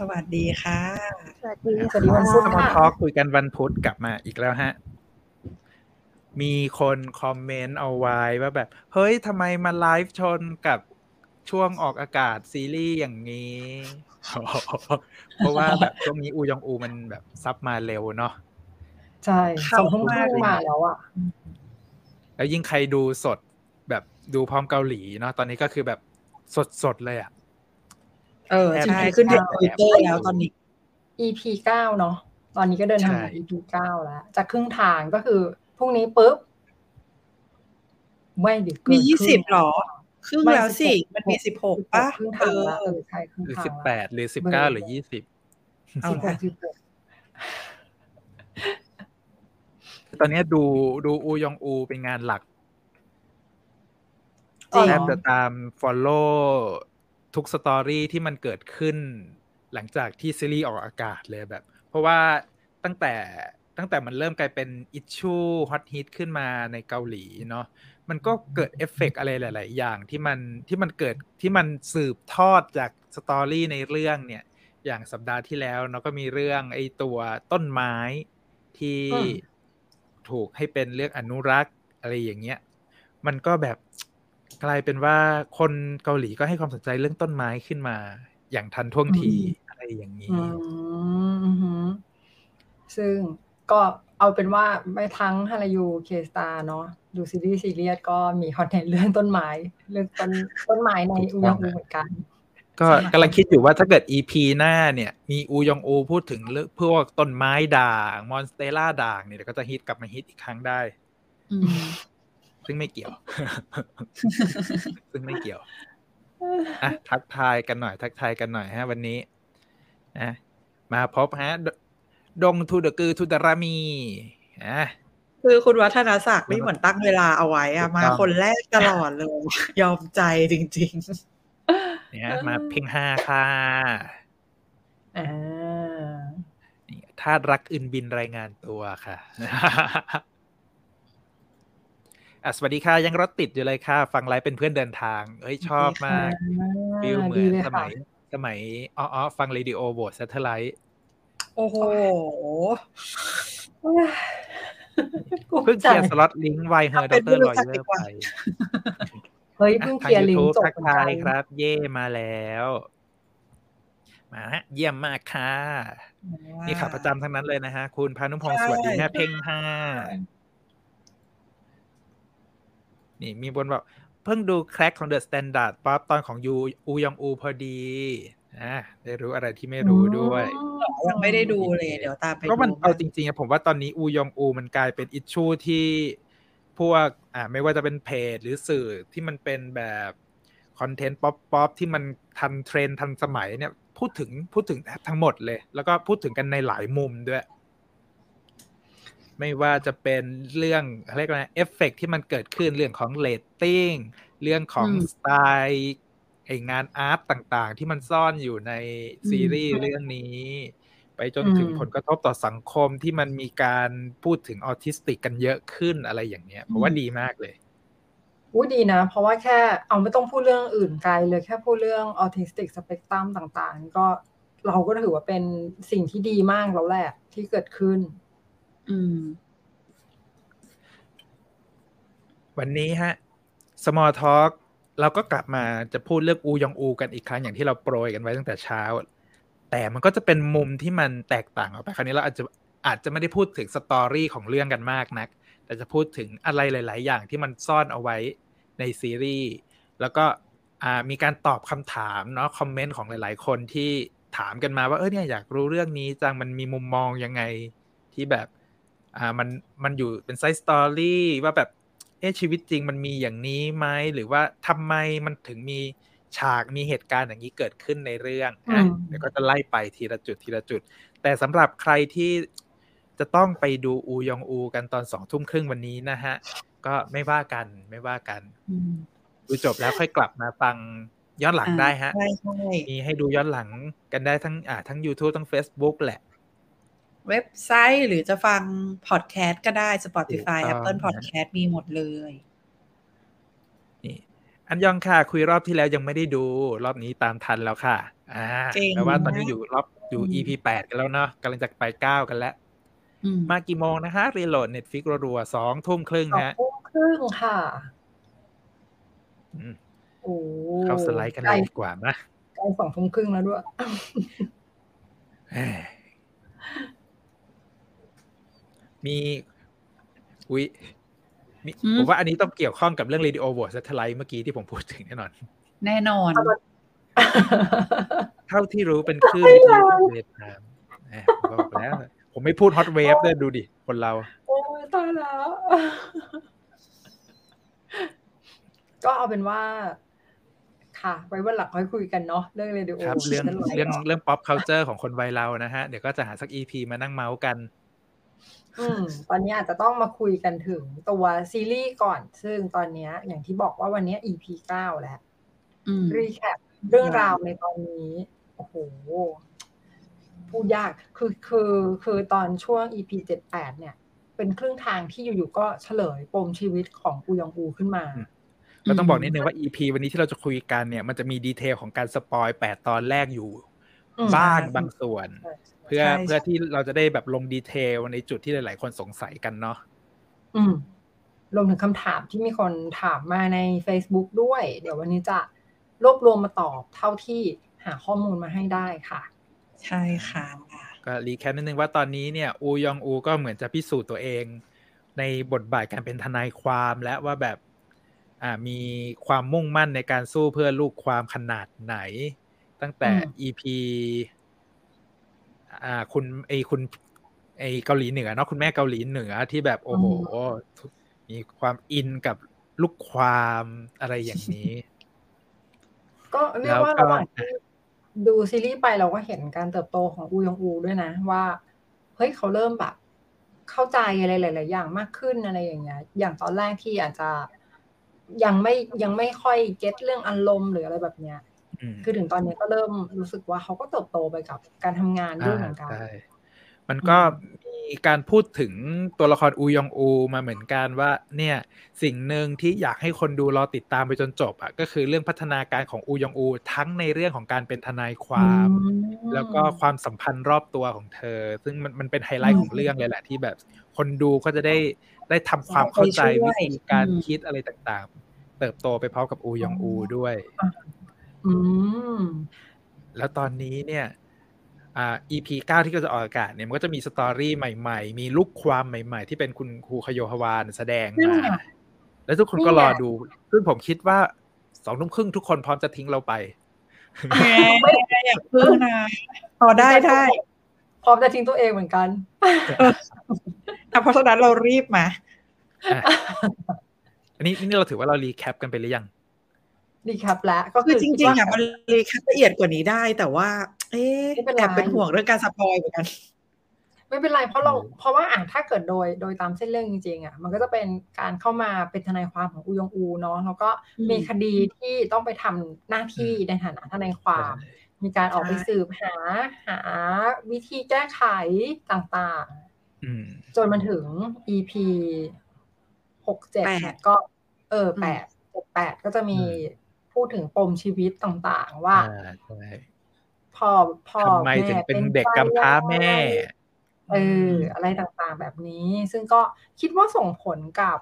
สวัสดีค่ะ สวัสดีสวัสดีวันพุธมาทอคุยกันวันพุธกลับมาอีกแล้วฮะ มีคนคอมเมนต์เอาไว้ว่าแบบ เฮ้ยทำไมมาไลฟ์ชนกับช่วงออกอากาศซีรีส์อย่างนี้ เพราะว่าแบบช่วงนี้อูยองอูมันแบบซับมาเร็วเนาะใช่สองทุ่มครึ่งมาแล้วอะ แล้วยิ่งใครดูสดแบบดูพร้อมเกาหลีเนาะตอนนี้ก็คือแบบสดสดเลยอะ เออใช่ขึ้นเทรนด์ทวิตเตอร์แล้วตอนนี้ EP เก้าเนาะตอนนี้ก็เดินทางถึง EP เก้าแล้วจากครึ่งทางก็คือพรุ่งนี้ปุ๊บไม่ดิมียี่สิบหรอครึ่งแล้วสิ มันมีสิบหกป่ะครึ่งเอทางอแล้วเออใช่ครึ่งหรือทางสิบแปดหรือสิบเก้าหรือยี่สิบเอาสิบหละกสิบหกตอนนี้ดูดูอูยองอูเป็นงานหลักจริงแทบจะตาม follow ทุก story ที่มันเกิดขึ้น หลังจากที่ซีรีส์ออกอากาศเลยแบบ เพราะว่าตั้งแต่ตั้งแต่มันเริ่มกลายเป็น issue ฮอตฮิตขึ้นมาในเกาหลีเนาะมันก็เกิดเอฟเฟกต์อะไรหลาย ๆ อย่างที่มันที่มันเกิดที่มันสืบทอดจาก story ในเรื่องเนี่ย อย่างสัปดาห์ที่แล้วเนาะก็มีเรื่องไอ้ตัวต้นไม้ที่ถูกให้เป็นเรื่องอนุรักษ์อะไรอย่างเงี้ย มันก็แบบ กลายเป็นว่าคนเกาหลีก็ให้ความสนใจเรื่องต้นไม้ขึ้นมา อย่างทันท่วงทีอะไรอย่างนี้อืมอือหือซึ่งก็เอาเป็นว่าไม่ทั้งฮารายูเคสตาเนาะดูซีรีส์ซีเรียสก็มีคอนเทนต์เรื่องต้นไม้ เรื่องต้นต้นไม้ในอุยองอูเหมือนกัน ก็กำลังคิดอยู่ว่าถ้าเกิด EP หน้าเนี่ย มีอูยองอูพูดถึงเรื่องพวกต้นไม้ด่าง มอนสเตล่าด่างเนี่ยเดี๋ยวก็จะฮิตกลับมาฮิตอีกครั้งได้อืม ซึ่งไม่เกี่ยว ซึ่งไม่เกี่ยวอะทักทายกันหน่อย ทักทายกันหน่อยฮะ วันนี้นะมาพบฮะ 동 to the 그 to the 라미 อะคือคุณวัฒนศักดิ์นี่เหมือนตั้งเวลาเอาไว้อะถูกต้องมาคนแรกตลอดเลย ยอมใจจริงเนี่ยมาเพ่งห้าค่ะอ่านี่ธาตุรักอื่นบินรายงานตัวค่ะ อะสวัสดีค่ะ ยังรถติดอยู่เลยค่ะ ฟังไลฟ์เป็นเพื่อนเดินทาง เฮ้ยชอบมากฟิลเหมืดีอนเลยสค่ะมัยสมัยอ๋ออ๋อฟังเรดิโอโบสเซทเทไลท์ๆโอ้โหเพิ่งเคลียร์สล็อตลิงก์ไวเฮอร์ดเป็อนเตอร์ผู้ลรู้อยจักเวดีอร์กว่าไปเฮ้ยเพิ่งเคลียร์ลิงก์จบทักเหมือนทากัยนครับ เย่มาแล้วมาฮะเยี่ยมมากค่ะนี่ขาประจำทั้งนั้นเลยนะฮะ คุณพานุพงศ์สวัสดีแม่เพ่งห้า นี่มีบนบอกเพิ่งดูแคร็กของเดอะสแตนดาร์ดป๊อปตอนของยูอูยองอูพอดีอะได้รู้อะไรที่ไม่รู้ด้วยยังไม่ได้ดูเลย เดี๋ยวตามไปก็มันดูเอาจริงๆอะผมว่าตอนนี้อูยองอูมันกลายเป็น issue ที่พวกอ่าไม่ว่าจะเป็นเพจหรือสื่อที่มันเป็นแบบ content pop pop ที่มันทันเทรนด์ทันสมัยเนี่ย พูดถึงพูดถึงแทบทั้งหมดเลย แล้วก็พูดถึงกันในหลายมุมด้วย ไม่ว่าจะเป็นเรื่องอะไรยกว่าไงเอฟเฟกที่มันเกิดขึ้นเรื่องของเรตติ้งเรื่องของอืมสไตล์ไองาน art ต่างๆ ที่มันซ่อนอยู่ในซีรีส์เรื่องนี้ ไปจนถึงอืมผลกระทบต่อสังคมที่มันมีการพูดถึงออทิสติกกันเยอะขึ้นอะไรอย่างเงี้ยผมว่าดีมากเลยอู้ดีนะ เพราะว่าแค่เอาไม่ต้องพูดเรื่องอื่นไกลเลยแค่พูดเรื่อง autistic spectrum ต่างๆนี่ก็เราก็ถือว่าเป็นสิ่งที่ดีมากแล้วแหละที่เกิดขึ้น อืม วันนี้ฮะ small talk เราก็กลับมาจะพูดเรื่องอูยองอู กันอีกครั้งอย่างที่เราโปรยกันไว้ตั้งแต่เช้า แต่มันก็จะเป็นมุมที่มันแตกต่างออกไปคราวนี้เราอาจจะอาจจะไม่ได้พูดถึงสตอรี่ของเรื่องกันมากนัก แต่จะพูดถึงอะไรหลาย ๆ อย่างที่มันซ่อนเอาไว้ในซีรีส์แล้วก็มีการตอบคำถามเนาะคอมเมนต์ของหลาย ๆ คนที่ถามกันมาว่าเออเนี่ยอยากรู้เรื่องนี้จังมันมีมุมมองยังไงที่แบบ อ่ามันมันอยู่เป็น side story ว่าแบบเอ๊ะชีวิตจริงมันมีอย่างนี้ไหมหรือว่าทำไมมันถึงมีฉากมีเหตุการณ์อย่างนี้เกิดขึ้นในเรื่องอืนะมเดี๋ยวก็จะไล่ไปทีละจุดทีละจุด แต่สำหรับใครที่จะต้องไปดูอูยองอู กันตอนสองทุ่มครึ่งวันนี้นะฮะ ก็ไม่ว่ากันไม่ว่ากันอืมดูจบแล้วค่อยกลับมาฟังย้อนหลังได้ฮะใช่ใช่มีให้ดูย้อนหลังกันได้ทั้งอ่าทั้ง YouTube ทั้ง Facebook แหละ เว็บไซต์หรือจะฟังพอดแคสต์ก็ได้ Spotify ถูกต้อง Apple นะ Podcast มีหมดเลยนี่อันยองค่ะ คุยรอบที่แล้วยังไม่ได้ดู รอบนี้ตามทันแล้วค่ะ อ่าเก่งแปลว่าตอนนี้อยู่รอบอยู่อืม EP แปดกันแล้วเนาะกำลังจะไปเก้ากันแล้วอืมมากี่โมงนะฮะรีโหลด Netflix รัวๆสองทุ่มครึ่งสองฮะทุ่มครึ่งค่ะอืมโอ้เข้าสไลด์กันเลยดีกว่านะใกล้สองทุ่มครึ่งแล้วด้วยเอ้ย มีอุ้ยมีอืมผมว่าอันนี้ต้องเกี่ยวข้องกับเรื่อง Radio v o t e Satellite เมื่อกี้ที่ผมพูดถึงแน่นอน แน่นอน เท่าที่รู้เป็นคลื่นวิทยุเวียดนามแหมผมบอกแล้วผมไม่พูดฮอตเวฟด้วยดูดิ คนเรา โอ้ยตายแล้ว ก็เอาเป็นว่า ค่ะ ไว้วันหลังค่อยคุยกันเนาะเรื่องเรดิโอครับเรื่องเรื่องเรื่อง pop culture ของคนวัยเรานะฮะ เดี๋ยวก็จะหาสัก EP มานั่งเมาส์กัน อืมตอนนี้อาจจะต้องมาคุยกันถึงตัวซีรีส์ก่อน ซึ่งตอนเนี้ยอย่างที่บอกว่าวันเนี้ย EP เก้าแล้วอืม recap เรื่องราวในตอนนี้ โอ้โหพูดยากคือคือคือตอนช่วง EP เจ็ดแปดเนี่ย เป็นครึ่งทางที่อยู่ๆก็เฉลยปมชีวิตของอูยองอูขึ้นมาอืมก็ต้องบอกนิดนึงว่า EP วันนี้ที่เราจะคุยกันเนี่ย มันจะมี detail ของการ spoil แปดตอนแรกอยู่อืมบ้างใช่บางส่วนใช่เพื่อใช่เพื่อที่เราจะได้แบบลง detail ในจุดที่หลาย ๆ คนสงสัยกันเนาะอืมรวมถึงคำถามที่มีคนถามมาใน Facebook ด้วย เดี๋ยววันนี้จะรวบรวมมาตอบเท่าที่หาข้อมูลมาให้ได้ค่ะ ใช่ค่ะ ก็รีแคปนิดนึงว่าตอนนี้เนี่ย อูยองอูก็เหมือนจะพิสูจน์ตัวเอง ในบทบาทการเป็นทนายความและว่าแบบอ่ามีความมุ่งมั่นในการสู้เพื่อลูกความขนาดไหน ตั้งแต่อืม EP อ่าคุณไอคุณไอเกาหลีเหนือเนาะคุณแม่เกาหลีเหนือที่แบบโอ้โหมีความอินกับลูกความอะไรอย่างนี้ ก็เรียกว่าแล้วก็ระหว่างที่ดูซีรีส์ไปเราก็เห็นการเติบโตของอูยองอูด้วยนะ ว่าเฮ้ยเขาเริ่มแบบ เข้าใจอะไรหลาย ๆ อย่างมากขึ้นอะไรอย่างเงี้ย อย่างตอนแรกที่อาจจะยังไม่ยังไม่ค่อยเก็ตเรื่องอารมณ์หรืออะไรแบบเนี้ยอืม คือถึงตอนนี้ก็เริ่มรู้สึกว่าเขาก็เติบโตไปกับการทำงานด้วยเหมือนกันใช่มันก็มีการพูดถึงตัวละครอูยองอูมาเหมือนกันว่า เนี่ยสิ่งหนึ่งที่อยากให้คนดูรอติดตามไปจนจบอะก็คือเรื่องพัฒนาการของอูยองอู ทั้งในเรื่องของการเป็นทนายความอืมแล้วก็ความสัมพันธ์รอบตัวของเธอ ซึ่งมันมันเป็นไฮไลท์ของเรื่องเลยแหละที่แบบ คนดูก็จะได้ได้ทำความเข้าใจไปช่วยวิธีการอืมคิดอะไรต่างๆ เติบโตไปพร้อมกับอูยองอูด้วย อืม แล้วตอนนี้เนี่ยอ่า EP เก้าที่ก็จะออกอากาศเนี่ยมันก็จะมีสตอรี่ใหม่ๆ มีลูกความใหม่ ๆ ที่เป็นคุณครูคโยฮวานแสดงนี่มาไงแล้วทุกคนก็นี่ไงรอดู ซึ่งผมคิดว่าสองทุ่มครึ่งทุกคนพร้อมจะทิ้งเราไปแหมอยากพึ่งนะพอได้ได้พร้อมจะทิ้งตัวเองเหมือนกันอะเพราะฉะนั้นเรารีบมาอะอันนี้นี่เราถือว่าเรา recap กันไปหรือยัง ดีครับแล้วก็คืคืออจคิดริงว่าๆอะมัน recap ละเอียดกว่านี้ได้ แต่ว่า เอ๊ะไม่เป็นไรแอบเป็นห่วงเรื่องการ spoil เหมือนกันไม่เป็นไรเพราะเราอืมเพราะว่าอะถ้าเกิดโดยโดยตามเส้นเรื่องจริงๆอะมันก็จะเป็นการเข้ามาเป็นทนายความของอูยองอูเนาะแล้วก็อืมมีคดีที่ต้องไปทำหน้าที่ในฐานะทนายความ มีการออกไปใช่สืบหาหาวิธีแก้ไขต่างอืมๆจนมาถึง EP หกเจ็ดแปดเนี่ยก็ เออแปดเจ็ดแปดก็จะมีอืม พูดถึงปมชีวิตต่างๆ ว่าอ่าใช่พ่อพ่อทำไมถึงเป็นเด็กกำพร้าแม่เอออะไรต่างๆแบบนี้ ซึ่งก็คิดว่าส่งผลกับ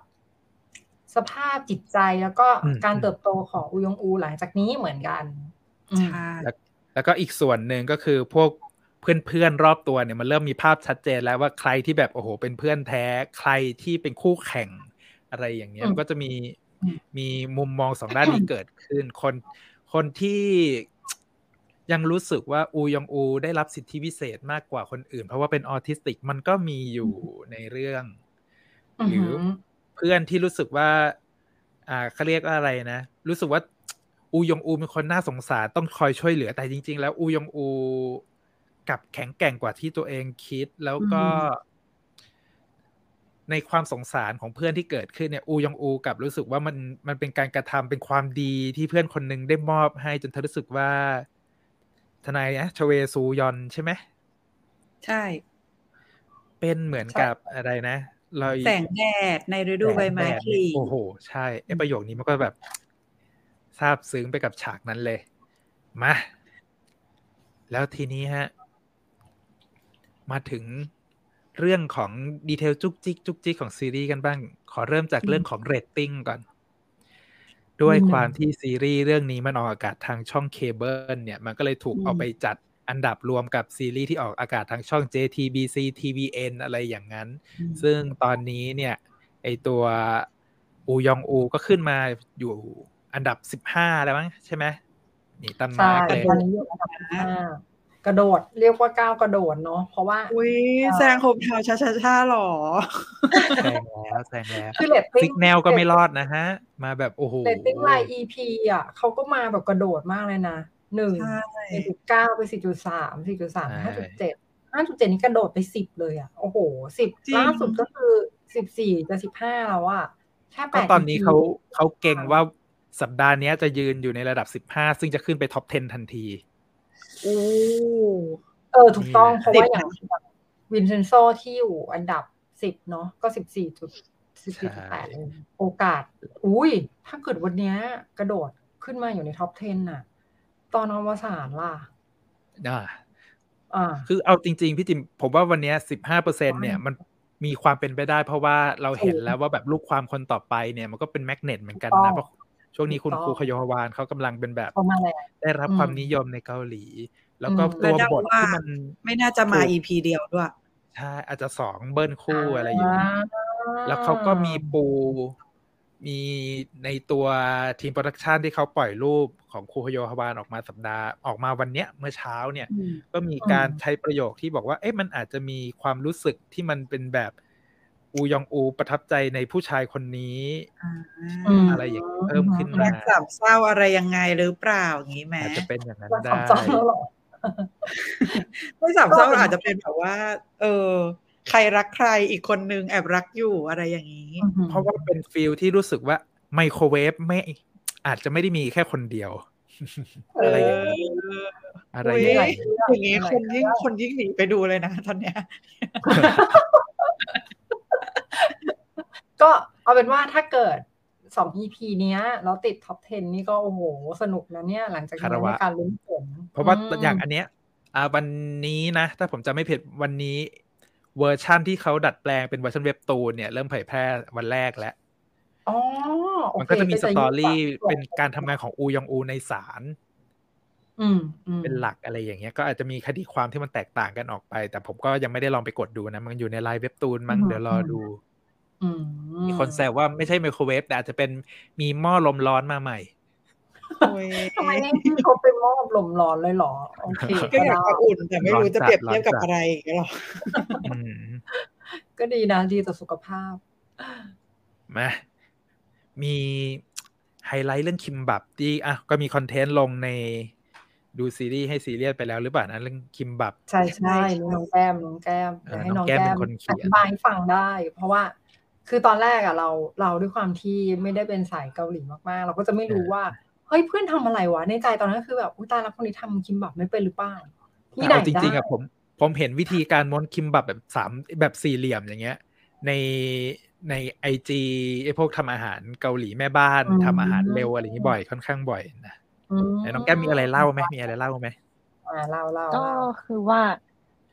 สภาพจิตใจแล้วก็อืมการเติบโตของอูยงอูหลังจากนี้เหมือนกันอืมใช่แล้วแล้วก็อีกส่วนหนึ่งก็คือพวกเพื่อนๆรอบตัวเนี่ยมันเริ่มมีภาพชัดเจนแล้วว่าใครที่แบบโอ้โหเป็นเพื่อนแท้ ใครที่เป็นคู่แข่งอะไรอย่างเงี้ยอืมมันก็จะมีอื มมีมุมมองสองด้านนี้เกิดขึ้น คนคนที่ยังรู้สึกว่าอูยองอู ได้รับสิทธิพิเศษมากกว่าคนอื่น เพราะว่าเป็นออทิสติกมันก็มีอยู่ในเรื่องอือหรืหืออเพื่อนที่รู้สึกว่า อ่าเขาเรียกว่าอะไรนะ รู้สึกว่าอูยงอูเป็นคนน่าสงสารต้องคอยช่วยเหลือแต่จริง ๆ แล้วอูยงอูกลับแข็งแกร่งกว่าที่ตัวเองคิด แล้วก็ ในความสงสารของเพื่อนที่เกิดขึ้นเนี่ยอูยองอูกลับรู้สึกว่ามันมันเป็นการกระทำเป็นความดีที่เพื่อนคนหนึ่งได้มอบให้จนเธอรู้สึกว่า ทนายนะชเวซูยอนใช่ไหมใช่ เป็นเหมือนกับอะไรนะรอยแสงแดดในฤดูใบไม้แดดผลิโอ้โห ใช่ไอประโยคนี้มันก็แบบซาบซึ้งไปกับฉากนั้นเลย มา แล้วทีนี้ฮะ มาถึง เรื่องของdetail จุกจิกจุกจิกของซีรีส์กันบ้าง ขอเริ่มจากเรื่องของเรตติ้งก่อน ด้วยอืมความที่ซีรีส์เรื่องนี้มันออกอากาศทางช่องเคเบิลเนี่ย มันก็เลยถูกอืมเอาไปจัดอันดับรวมกับซีรีส์ที่ออกอากาศทางช่อง JTBC TVN อะไรอย่างนั้น ซึ่งตอนนี้เนี่ย ไอตัวอูยองอูก็ขึ้นมาอยู่อันดับสิบห้าแล้วมั้งใช่ไหมนี่ตันใช่มาร์กเลย ตอนนี้อยู่อันดับห้ากระโดด เรียกว่าก้าวกระโดดเนาะเพราะว่า อุ้ยแซงโฮมทาวน์ช้าช้าช้าหรอแซงแล้วแซงแล้วคือเรตติ้ซิงกแนลก็ไม่รอดนะฮะ มาแบบโอ้โหเรตติ้งราย EP อะเขาก็มาแบบกระโดดมากเลยนะหนึ่งใช่สี่จุดเก้าไปสี่จุดสามสี่จุดสามห้าจุดเจ็ดห้าจุดเจ็ดนี่กระโดดไปสิบเลยอะโอ้โหสิบล่าสุดก็คือสิบสี่จะสิบห้าแล้วอะแค่แปก็ดตอนนี้ EP เขาเขาเก่งว่าสัปดาห์เนี้ยจะยืนอยู่ในระดับสิบห้าซึ่งจะขึ้นไปท็อป 10 ทันทีโอ้ เออ ถูกต้องนี่เพราะสิบว่าอย่างวินเซนโซที่อยู่อันดับสิบเนาะก็สิบสี่จุดสิบสี่จุดแปดโอกาส อุ้ย ถ้าเกิดวันเนี้ยกระโดดขึ้นมาอยู่ใน top 10 น่ะ ตอนอวสานล่ะอ่าอ่าคือเอาจริง ๆ พี่จิม ผมว่าวันเนี้สิบห้าเปอร์เซ็นเนี่ยมันมีความเป็นไปได้เพราะว่าเราเห็นแล้วว่าแบบลูกความคนต่อไปเนี่ย มันก็เป็น magnet เหมือนกันถูกต้นะองเพราะ ช่วงนี้คุณถูกคต้รูองขยฮวานเขากำลังเป็นแบบเข้ามาแล้วได้รับอืมความนิยมในเกาหลี แล้วก็อืมตัวแล้วบทว่าที่มันไม่น่าจะมาถูก EP เดียวด้วยใช่อาจจะสองเบิ้ลคู่อะไรอย่างนี้แล้วเขาก็มีปูมีในตัวทีม production ที่เขาปล่อยรูปของคูคโยฮวานออกมาสัปดาห์ออกมาวันเนี้ยเมื่อเช้าเนี่ยอืมก็มีการใช้ประโยคที่บอกว่า เอ๊ะมันอาจจะมีความรู้สึกที่มันเป็นแบบ อูยองอูประทับใจในผู้ชายคนนี้อืมอะไรอย่างนี้เพิ่มขึ้นรัมากสามเศร้าอะไรยังไงหรือเปล่าอย่างนี้ไหมอาจจะเป็นอย่างนั้นว่าได้สองแล้วเหรอไม่สามเศร้าก็เป็นอาจจะเป็นแบบว่า เออ ใครรักใครอีกคนนึงแอบรักอยู่อะไรอย่างนี้ เพราะว่าเป็นฟิลที่รู้สึกว่าไมโครเวฟไม่อาจจะไม่ได้มีแค่คนเดียว อะไรอย่างนี้อะไรอุ๊ยอย่างหลานี้ยเรื่องอย่างนี้หลายคนยิ่งเรื่องคนยิ่งหนีไปดูเลยนะตอนเนี้ย ก็เอาเป็นว่าถ้าเกิดสอง EP เนี้ยแล้วติด top 10 นี่ก็โอ้โห สนุกนะเนี่ย หลังจากคานี้รวะในการลุ้นผลเพราะว่าอืมอย่างอันเนี้ยอ่าวันนี้นะ ถ้าผมจะไม่ผิดวันนี้ เวอร์ชั่นที่เขาดัดแปลงเป็นเวอร์ชันเว็บตูนเนี่ยเริ่มเผยแพร่วันแรกแล้วอ๋อโอเคมันก็จะมี story ก็จะยิ่งแบบเป็นการทำงานของอูยองอูในศาลอืมอืมเป็นหลักอะไรอย่างเงี้ย ก็อาจจะมีคดีความที่มันแตกต่างกันออกไป แต่ผมก็ยังไม่ได้ลองไปกดดูนะ มันอยู่ในไลน์เว็บตูนมั้งอืมเดี๋ยวรอดูอื มมีคนแซวว่าไม่ใช่ไมโครเวฟแต่อาจจะเป็นมีหม้อลมร้อนมาใหม่โอ้ยทำไมนี่เขาไปหม้อลมร้อนเลยเหรอโอเคก็ก็อยากได้จะอุ่นแต่ไม่รู้จะเปรียบเทียบกับร้อนจัดอะไรอย่างเงี้ยหรออืมก็ดีนะดีต่อสุขภาพมามีไฮไลท์เรื่องคิมบับที่อะก็มี content ลงในดูซีรีส์ให้ซีเรียสไปแล้วหรือเปล่านะเรื่องคิมบับ ใช่ใช่ใช่นี่น้องแก้มน้องแก้มเอออยากให้น้น้อองงแก้แก้มเป็มนคนเขีอยนธิบายให้ฟังได้ เพราะว่า คือตอนแรกอะเราเราด้วยความที่ไม่ได้เป็นสายเกาหลีมากๆ เราก็จะไม่รู้ว่าเฮ้ยเพื่อนทำอะไรวะในใจตอนนั้นคือแบบอุ้ยตายแล้วคนนี้ทำคิมบับไม่เป็นหรือเปล่าที่ไหนเอาจได้ริงๆอะผมผมเห็นวิธีการม้วนคิมบับแบบสามแบบสี่เหลี่ยมอย่างเงี้ย ในในไอจีไอพวกทำอาหารเกาหลีแม่บ้านทำอาหารเร็วอะไรอย่างงี้บ่อยค่อนข้างบ่อยนะอืมไหนน้องแก้มมีอะไรเล่าไหมมีอะไรเล่าไหมอ่าเล่าเล่าก็เล่าคือว่า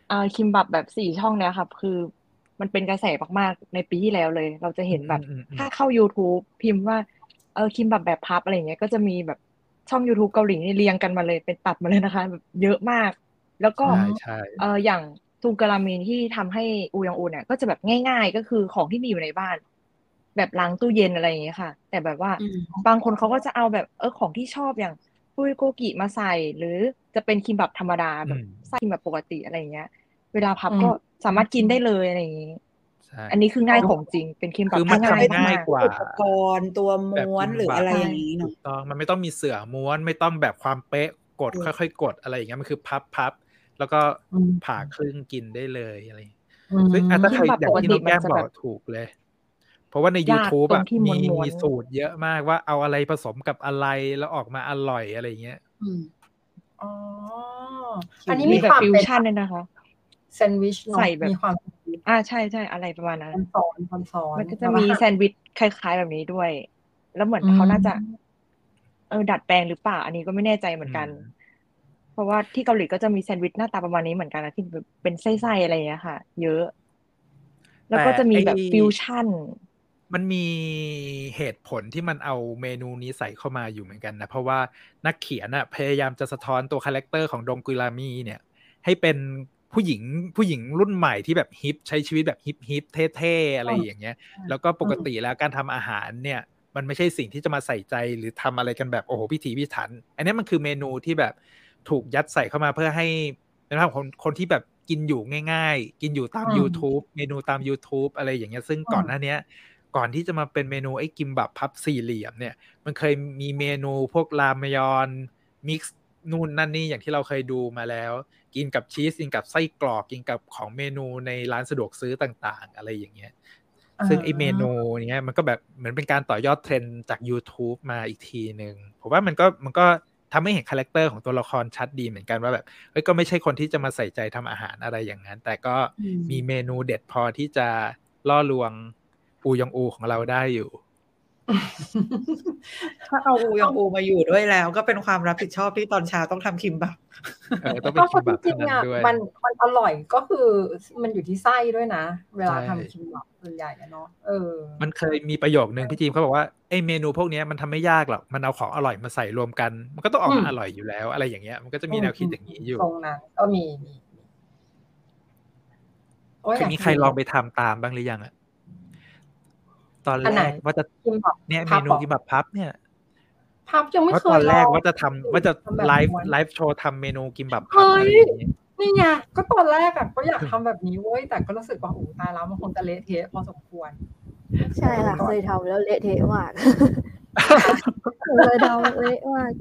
อ่าคิมบับแบบสี่ช่องเนี้ยครับคือ มันเป็นกระแสมากๆในปีที่แล้วเลย เราจะเห็นแบบอืมอืมอืมถ้าเข้า YouTube พิมพ์ว่าเออคิมบับแบบพับอะไรเงี้ยก็จะมีแบบช่อง YouTube เกาหลีนี่เรียงกันมาเลยเป็นตัดมาเลยนะคะแบบเยอะมาก แล้วก็ใช่ใช่เอออย่างทูการามินที่ทำให้อูยองอูเนี่ยก็จะแบบง่าย ๆ ก็คือของที่มีอยู่ในบ้าน แบบล้างตู้เย็นอะไรอย่างเงี้ยค่ะ แต่แบบว่าอืมบางคนเขาก็จะเอาแบบเออของที่ชอบอย่างปุยโกกิมาใส่ หรือจะเป็นคิมบับธรรมดาแบบใส่คิมบับปกติอะไรอย่างเงี้ย เวลาพับก็ สามารถกินได้เลยอะไรอย่างงี้ใช่อันนี้คือง่ายของจริงเป็นคิมบับคือมันที่ทำง่ายง่ายมากกว่าอุปกรณ์ตัวม้วนหรืออะไรอย่างนี้ถูเนาะกต้องมันไม่ต้องมีเสื่อม้วนไม่ต้องแบบความเป๊ะกดเออค่อยๆ กดอะไรอย่างเงี้ยมันคือพับพับแล้วก็อืมผ่าครึ่งกินได้เลยอะไรอย่างเงี้ยอืมซึ่งอะถ้าใครคิมบับอย่างที่น้องแก้มปกติบมันอกจะแบบถูกเลย เพราะว่าในยาก YouTube ตรอะงที่มีม้วนๆมีสูตรเยอะมากว่าเอาอะไรผสมกับอะไรแล้วออกมาอร่อยอะไรอย่างเงี้ยอืมอ๋ออันนี้มีมีแบบความฟิวเป็นชั่นด้วยนะคะ แซนด์วิชเนอะใส่แบบมีความอ่าใช่ใช่อะไรประมาณนั้นซ้อนซ้อนซ้อนมันก็จะมีแซนด์วิชคล้าย ๆ แบบนี้ด้วย แล้วเหมือนอืมเขาน่าจะ เออดัดแปลงหรือเปล่า อันนี้ก็ไม่แน่ใจเหมือนกันอืมเพราะว่าที่เกาหลีก็จะมีแซนด์วิชหน้าตาประมาณนี้เหมือนกันนะที่แบบเป็นไส้ๆอะไรอย่างเงี้ยค่ะ เยอะ แล้วก็จะมีแบบไอ้ฟิวชั่นมันมีเหตุผลที่มันเอาเมนูนี้ใส่เข้ามาอยู่เหมือนกันนะ เพราะว่านักเขียนอะพยายามจะสะท้อนตัว character ของดงกุลามีเนี่ย ให้เป็น ผู้หญิงผู้หญิงรุ่นใหม่ที่แบบ hip ใช้ชีวิตแบบ hip hip เท่ๆอะไรอย่างเงี้ย แล้วก็ปกติแล้วการทำอาหารเนี่ย มันไม่ใช่สิ่งที่จะมาใส่ใจหรือทำอะไรกันแบบโอ้โหพิถีพิถัน อันนี้มันคือเมนูที่แบบถูกยัดใส่เข้ามาเพื่อให้นะครับคนคนที่แบบกินอยู่ง่าย ๆ กินอยู่ตามอืม YouTube เมนูตาม YouTube อะไรอย่างเงี้ยซึ่งก่อนหน้าเนี้ยก่อนที่จะมาเป็นเมนูไอ้กิมบับพับสี่เหลี่ยมเนี่ย มันเคยมีเมนูพวกรามยอน mix นู่นนั่นนี่อย่างที่เราเคยดูมาแล้ว กินกับชีสกินกับไส้กรอกกินกับของเมนูในร้านสะดวกซื้อต่าง ๆ อะไรอย่างเงี้ยซึ่งไอ้เมนูเนี้ยมันก็แบบเหมือนเป็นการต่อยอดเทรนด์จาก YouTube มาอีกทีหนึ่งผมว่ามันก็มันก็ทำให้เห็น character ของตัวละครชัดดีเหมือนกันว่าแบบเอ้ยก็ไม่ใช่คนที่จะมาใส่ใจทำอาหารอะไรอย่างนั้น แต่ก็อืมมีเมนูเด็ดพอที่จะล่อลวงอูยองอูของเราได้อยู่ ถ้าเอาอูยองอูมาอยู่ด้วยแล้ว ก็เป็นความรับผิดชอบที่ตอนเช้าต้องทำคิมบับเออต้องเป็นคิมบับจริเท่างนั้นๆอะด้วยมันมันอร่อยก็คือมันอยู่ที่ไส้ด้วยนะ เวลาใช่ทำคิมบับส่วนใหญ่อะเนาะเออ มันเคยมีประโยคนึงพี่จีมเขาบอกว่าไอ้เมนูพวกเนี้ยมันทำไม่ยากหรอกมันเอาของอร่อยมาใส่รวมกัน มันก็ต้องออกอืมามอร่อยอยู่แล้ว อะไรอย่างเงี้ย มันก็จะมีแนวคิดอย่างนี้อยู่ตรงนั้นก็มีมีมีโอ้ยเคยมีใครลองไปทำตามบ้างหรือยังอะ ตอนอันแรไหนกว่าจะคิมบับเนี่ยเมพับนูบอกกิมบับพับเนี่ยพับยังไม่เพราะเคตอยนแรกลองว่าจะทำว่าจะทำแบบไลฟ์ม้วนไลฟ์โชว์ทำเมนูกิมบับพับเฮ้ยอะไรอย่างเงี้ยนี่ไงก็ตอนแรกอะก็อยากทำแบบนี้เว้ยแต่ก็รู้สึกว่าโอ้ตายแล้วมันคงจะเละเทะพอสมควร ใช่ค่ะเคยทำแล้วเละเทะมากเคยทำเละมาก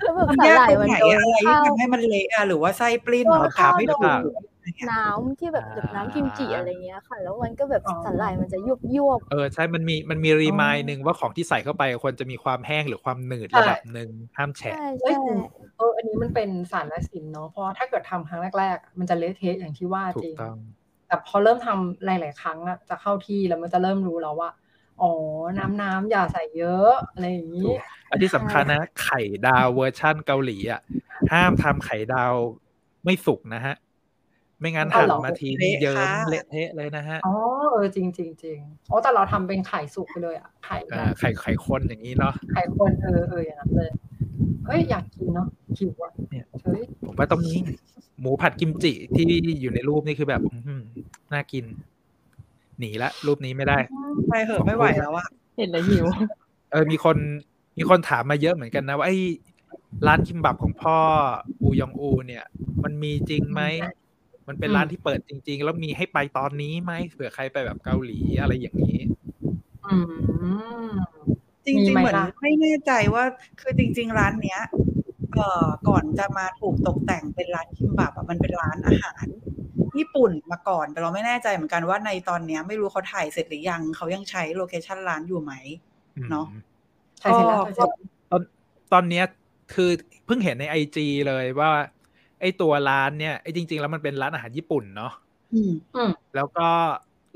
แล้วแบบมันสายากหร่ายตรงมันไหนโดนอะไรที่ข้าวทำให้มันเละอะหรือว่าไส้ปลิ้นโดเหรนอข้าวไม่โดถูนกอะไรเงี้ย น้ำที่แบบแบบน้ำกิมจิอะไรเงี้ยค่ะ แล้วมันก็แบบอ๋อสาหร่ายมันจะยุบยวบเออใช่มันมีมันมีรีมายหนึ่งว่าของที่ใส่เข้าไปควรจะมีความแห้งหรือความหนืดระดับหนึ่งห้ามแฉะใช่เอ้ยใช่เอออันนี้มันเป็นสารและสินเนาะเพราะถ้าเกิดทำครั้งแรกๆอะมันจะเละเทะอย่างที่ว่าถูจกริงต้องแต่พอเริ่มทำหลาย ๆ ครั้งอะจะเข้าที่แล้วมันจะเริ่มรู้แล้วว่าอ๋อ น้ำน้ำอย่าใส่เยอะอะไรอย่างถูนี้กอันที่สำคัญนะ ไข่ดาวเวอร์ชั่นเกาหลีอะ ห้ามทำไข่ดาวไม่สุกนะฮะ ไม่งั้นเอาหั่นเหรอมาทีเละเยิ้มค่ะเละเทะเลยนะฮะ อ๋อเออจริงจริงจริงอ๋อแต่เราทำเป็นไข่สุกไปเลยอะไข่แบอ่าบไข่ไข่คนอย่างนี้เนาะไข่คนเออเอออย่างนั้นเลยเฮ้ยอยากกินเนาะหิวอะเนี่ยเฮ้ยผมว่าต้องนี้หมูผัดกิมจิที่อยู่ในรูปนี่คือแบบอื้อหือน่ากิน หนีละรูปนี้ไม่ได้ไปเหอะไม่ไหวแล้วอะเห็นแล้วหิว เออมีคนมีคนถามมาเยอะเหมือนกันนะว่าไอ้ร้านคิมบับของพ่ออูยองอูเนี่ย มันมีจริงไหม มันเป็นร้านที่เปิดจริง ๆ แล้วมีให้ไปตอนนี้ไหมเผื่อใครไปแบบเกาหลีอะไรอย่างนี้อืมจริมีงไหมๆเหมือนล่ะไม่แน่ใจว่า คือจริง ๆ ร้านเนี้ยเอ่อก่อนจะมาถูกตกแต่งเป็นร้านคิมบับอะมันเป็นร้านอาหารญี่ปุ่นมาก่อน แต่เราไม่แน่ใจเหมือนกันว่าในตอนเนี้ย ไม่รู้เขาถ่ายเสร็จหรือยังเขายังใช้โลเคชั่นร้านอยู่ไหมเนาะใช่เสร็จแล้วก็ใช่เสร็จแล้วตอนตอนเนี้ยคือเพิ่งเห็นในไอจเลยว่าไอ ตัวร้านเนี่ยไอจริง ๆ แล้วมันเป็นร้านอาหารญี่ปุ่นเนาะอืมอืมแล้วก็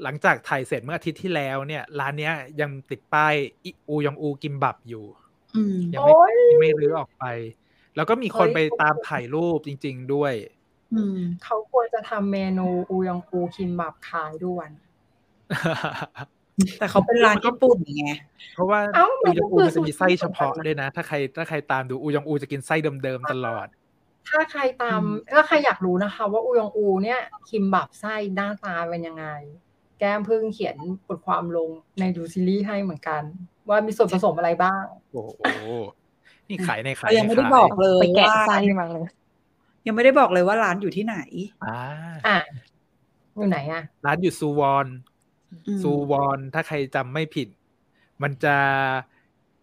หลังจากถ่ายเสร็จเมื่ออาทิตย์ที่แล้วเนี่ย ร้านเนี้ยยังติดป้ายอิอูยองอูกิมบับอยู่อืมยังไม่โอ้ยยังไม่รื้อออกไป แล้วก็มีคนเฮ้ยไปตามถ่ายรูปจริง ๆด้วยอืมเขาควรจะทำเมนูอูยองอูคิมบับขายด้วยแต่เขาเป็นร้านญี่ปุ่นไง เพราะว่าเอ้ามัอูนยก็องอูคือมันจะมีไส้สูตรเฉพาะเหมือนกันนะด้วยนะ ถ้าใครถ้าใครตามดูอูยองอูจะกินไส้เดิมๆตลอด ถ้าใครตามอืมถ้าใครอยากรู้นะคะ ว่าอูยองอูเนี่ย คิมบับไส้หน้าตาเป็นยังไง แก้มเพิ่งเขียนบทความลงในดูซีรีส์ให้เหมือนกัน ว่ามีส่วนผสมอะไรบ้าง โอ้โหนี่ขายในขายเรายังในไม่ได้ขายบอกเลยไปแกะว่าไส้มาเลย ยังไม่ได้บอกเลยว่าร้านอยู่ที่ไหนอ่าอะอยู่ไหนอะ ร้านอยู่ซูวอนอืมซูวอนถ้าใครจำไม่ผิด มันจะ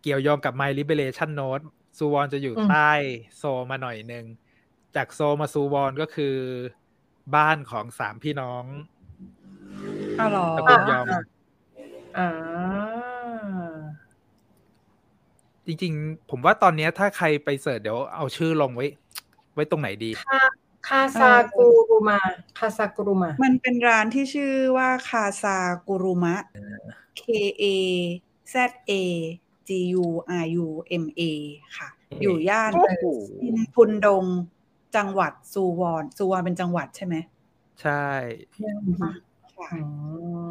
เกี่ยวโยงกับ My Liberation Note ซูวอนจะอยู่อืมใต้โซลมาหน่อยหนึ่ง จากโซลมาซูวอนก็คือ บ้านของสามพี่น้องอ้าวเหรอตระกูลยอมอ่าจริงๆ ผมว่าตอนเนี้ยถ้าใครไปเสิร์ชเดี๋ยวเอาชื่อลงไว้ ไว้ตรงไหนดีคาคาซากูรุมาคาซากูรุมา มันเป็นร้านที่ชื่อว่าคาซากุรุมะ K A Z A G U R U M A ค่ะ อยู่ย่านโอ้โหพุนดง จังหวัดซูวอนซูวอนเป็นจังหวัดใช่ไหมใช่ค่ะอื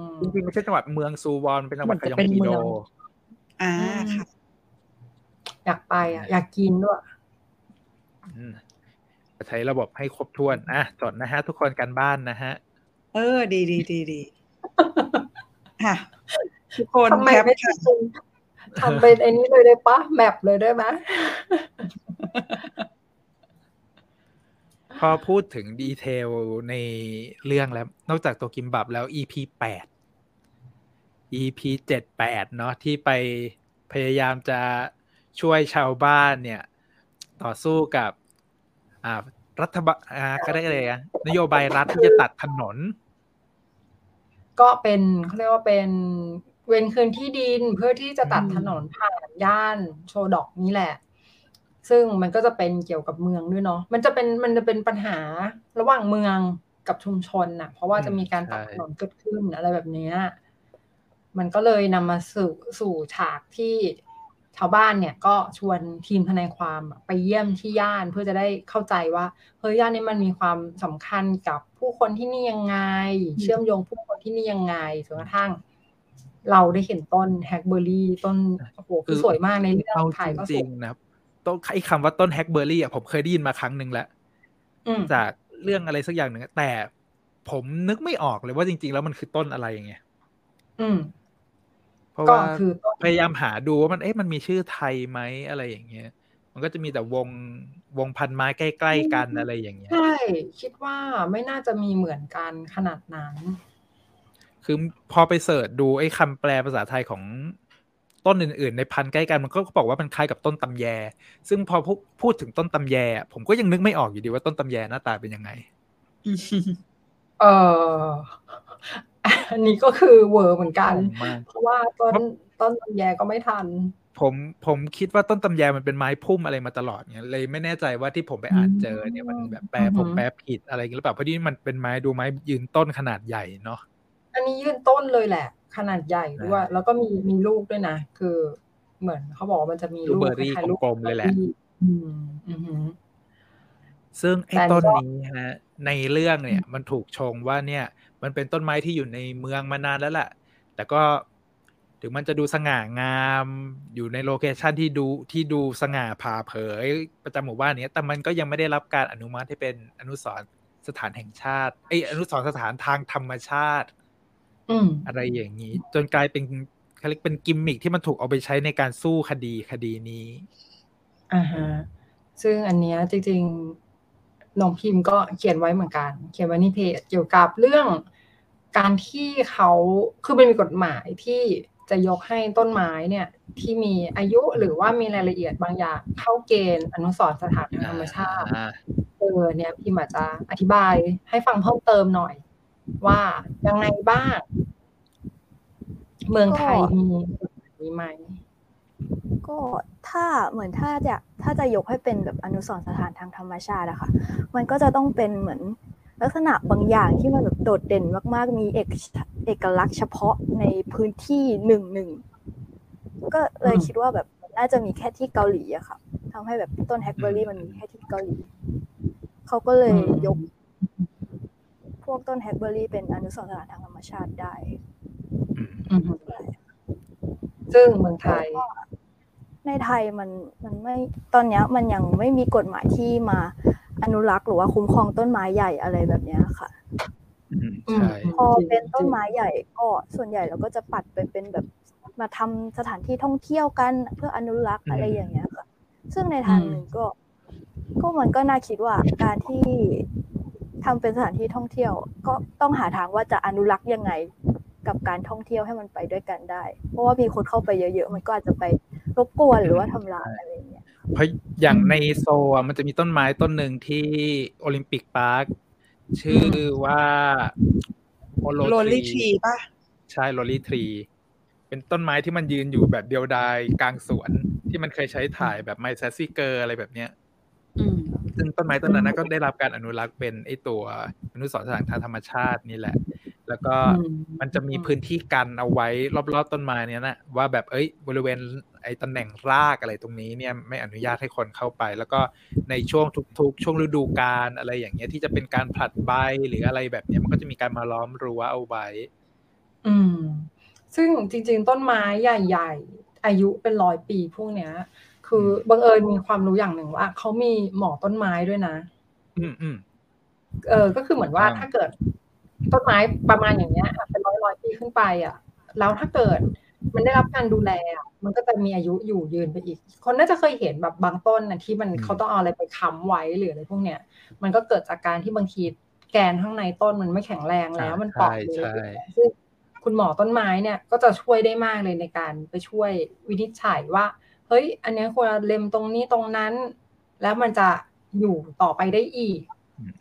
มจริงๆไม่ใช่จังหวัดเมืองซูวอนเป็นจังหวัดมันกจะยองเป็นกีเมืโดองอ่าอืมค่ะอยากไปอะ อยากกินด้วยอืมใช้ระบบให้ครบถ้วนอะจดนะฮะ ทุกคนกันบ้านนะฮะ เออ ดีดีดีดีค่ะทุกคนทำไมแคปไม่ค่ะทำทำเป็นไอ้นี้เลยได้ปะแมปเลยได้ไหม พอพูดถึงดีเทลในเรื่องแล้ว นอกจากตัวกิมบับแล้ว EP แปด EP เจ็ดแปดเนาะที่ไปพยายามจะช่วยชาวบ้านเนี่ย ต่อสู้กับ อ่า รัฐบาลอ่าก็ได้เลยอะนโยบายรัฐที่จะตัดถนน ก็เป็นเขาเรียกว่าเป็นเวนคืนที่ดินเพื่อที่จะตัดถนนผ่านย่านโชดอกนี้แหละ ซึ่งมันก็จะเป็นเกี่ยวกับเมืองด้วยเนาะมันจะเป็นมันจะเป็นปัญหาระหว่างเมืองกับชุมชนน่ะ เพราะว่าจะมีการตัดถนนเกิดขึ้นอะไรแบบเนี้ยมันก็เลยนำมาสู่สู่ฉากที่ชาวบ้านเนี่ยก็ชวนทีมทนายความอะไปเยี่ยมที่ย่านเพื่อจะได้เข้าใจว่าเฮ้ยย่านนี้มันมีความสำคัญกับผู้คนที่นี่ยังไง เชื่อมโยงผู้คนที่นี่ยังไงจนกระทั่ง เราได้เห็นต้นแฮกเบอร์รี่ต้นโอ้โหคือสวยมากในเรื่องเอาถ่ายก็จสริวงยๆนะครับ ต้นไอ้คำว่าต้นแฮกเบอร์รี่อะผมเคยได้ยินมาครั้งหนึ่งแล้วอืมจากเรื่องอะไรสักอย่างหนึ่งอะแต่ผมนึกไม่ออกเลยว่าจริง ๆ แล้วมันคือต้นอะไรอย่างเงี้ยอืมเพราะก็ว่าคือต้นพยายามหาดูว่ามันเอ๊ะมันมีชื่อไทยไหมอะไรอย่างเงี้ย มันก็จะมีแต่วงวงพันไม้ใกล้ ๆ กันอะไรอย่างเงี้ยใช่คิดว่าไม่น่าจะมีเหมือนกันขนาดนั้น คือพอไปเสิร์ชดูไอ้คำแปลภาษาไทยของ ต้นอื่นๆ ในพันธุ์ใกล้กันมันก็บอกว่ามันคล้ายกับต้นตำแย ซึ่งพอพูพูดถึงต้นตำแยอะผมก็ยังนึกไม่ออกอยู่ดีว่าต้นตำแยหน้าตาเป็นยังไงเอออันนี้ก็คือเวอร์เหมือนกันงงมากเพราะว่าต้นต้นลำแยก็ไม่ทัน ผมผมคิดว่าต้นตำแยมันเป็นไม้พุ่มอะไรมาตลอดเนี่ยเลยไม่แน่ใจว่าที่ผมไปอ่านเจอเนี่ยมันแบบแปลอือฮึผมแปลผิดอะไรอย่างเงี้ยหรือเปล่าเพราะที่มันเป็นไม้ดูไม้ยืนต้นขนาดใหญ่เนาะ อันนี้ยื่นต้นเลยแหละ ขนาดใหญ่ด้วยอ่าแล้วก็มีมีลูกด้วยนะ คือเหมือนเขาบอกว่ามันจะมีลูลูกกเบอร์รี่คล้ายๆลูกกลมๆเลยแหละบอร์รี่อืมอือหือซึ่งไอ้แต่ต้นก็นี้ฮะ ในเรื่องเนี่ย มันถูกชงว่าเนี่ย มันเป็นต้นไม้ที่อยู่ในเมืองมานานแล้วแหละแต่ก็ถึงมันจะดูสง่างาม อยู่ในโลเคชันที่ดูที่ดูสง่าผ่าเผย ประจำหมู่บ้านเนี้ยแต่มันก็ยังไม่ได้รับการอนุมัติให้เป็นอนุสรณ์สถานแห่งชาติไอยอนุสรณ์สถานทางธรรมชาติ อืมอะไรอย่างนี้ จนกลายเป็นเขาเรียกเป็นกิมมิคที่มันถูกเอาไปใช้ในการสู้คดีคดีนี้อ่าฮะซึ่งอันเนี้ยจริงๆน้องพิมพ์ก็เขียนไว้เหมือนกัน เขียนไว้ในเพจเกี่ยวกับเรื่องการที่เขาคือมันมีกฎหมายที่จะยกให้ต้นไม้เนี่ย ที่มีอายุหรือว่ามีรายละเอียดบางอย่างเข้าเกณฑ์อนุสรณ์สถานทางธรรมชาติอ่าเออเนี่ยพิมอาจจะอธิบายให้ฟังเพิ่มเติมหน่อย ว่ายังไงบ้าง เมืองไทยมีกฎหมายนี้ไหมก็ถ้าเหมือนถ้าจะถ้าจะยกให้เป็นแบบอนุสรณ์สถานทางธรรมชาติอะค่ะ มันก็จะต้องเป็นเหมือนลักษณะบางอย่างที่มันแบบโดดเด่นมากๆ มีเอกเอกลักษณ์เฉพาะในพื้นที่หนึ่งหนึ่งก็เลยอืมคิดว่าแบบน่าจะมีแค่ที่เกาหลีอะค่ะทำให้แบบต้นแฮกเบอร์รี่มันมีแค่ที่เกาหลี เขาก็เลยยก พวกต้นแฮกเบอร์รี่เป็นอนุสรณ์สถานทางธรรมชาติได้อืมอือฮึซึ่งเมืองไทย ในไทยมันมันไม่ตอนเนี้ยมันยังไม่มีกฎหมายที่มาอนุรักษ์หรือว่าคุ้มครองต้นไม้ใหญ่อะไรแบบเนี้ยค่ะอืมอืมใช่พอเป็นต้นไม้ใหญ่ก็ส่วนใหญ่เราก็จะปัดไปเป็นแบบมาทำสถานที่ท่องเที่ยวกันเพื่ออนุรักษ์อะไรอย่างเงี้ยค่ะ ซึ่งในทางหนึ่งก็ ก็มันก็น่าคิดว่าการที่ ทำเป็นสถานที่ท่องเที่ยว ก็ต้องหาทางว่าจะอนุรักษ์ยังไงกับการท่องเที่ยวให้มันไปด้วยกันได้ เพราะว่ามีคนเข้าไปเยอะๆ มันก็อาจจะไปรบกวนหรือว่าทำลายอะไรอย่างเงี้ย เพราะอย่างในโซลอะมันจะมีต้นไม้ต้นหนึ่งที่โอลิมปิกพาร์คชื่อว่าโอ Lonely Tree ป่ะ ใช่ Lonely Tree เป็นต้นไม้ที่มันยืนอยู่แบบเดียวดายกลางสวนที่มันเคยใช้ถ่ายแบบ My Sassy Girl อะไรแบบเนี้ยอืม ซึ่งต้นไม้ต้นนั้นนะก็ได้รับการอนุรักษ์เป็นไอตัวอนุสรณ์สถานทางธรรมชาตินี่แหละ แล้วก็อืมมันจะมีพื้นที่กันเอาไว้รอบๆต้นไม้เนี้ยนะว่าแบบเอ้ยบริเวณไอ้ตำแหน่งรากอะไรตรงนี้เนี่ยไม่อนุญาตให้คนเข้าไป แล้วก็ในช่วงทุกๆ ช่วงฤดูกาลอะไรอย่างเงี้ยที่จะเป็นการผลัดใบหรืออะไรแบบเนี้ยมันก็จะมีการมาล้อมรั้วเอาไว้ อืม ซึ่งจริง ๆ ต้นไม้ใหญ่ ๆ อายุเป็นร้อยปีพวกเนี้ย คือบังเอิญมีความรู้อย่างหนึ่งว่าเขามีหมอต้นไม้ด้วยนะ อืมอืมเออ ก็คือเหมือนว่าอ่าถ้าเกิดต้นไม้ประมาณอย่างเงี้ยอะเป็นร้อยร้อยปีขึ้นไป อะ แล้วถ้าเกิดมันได้รับการดูแลอะมันก็จะมีอายุอยู่ยืนไปอีก คนน่าจะเคยเห็นแบบบางต้นนะที่มันเขาต้องเอาอะไรไปค้ำไว้หรืออะไรพวกเนี้ย มันก็เกิดจากการที่บางทีแกนข้างในต้นมันไม่แข็งแรงแล้ว มันเปราะใช่เลยใช่ซึ่งคุณหมอต้นไม้เนี่ยก็จะช่วยได้มากเลยในการไปช่วยวินิจฉัยว่า เฮ้ย อันเนี้ยควรเล็มตรงนี้ตรงนั้น แล้วมันจะอยู่ต่อไปได้อีกอืม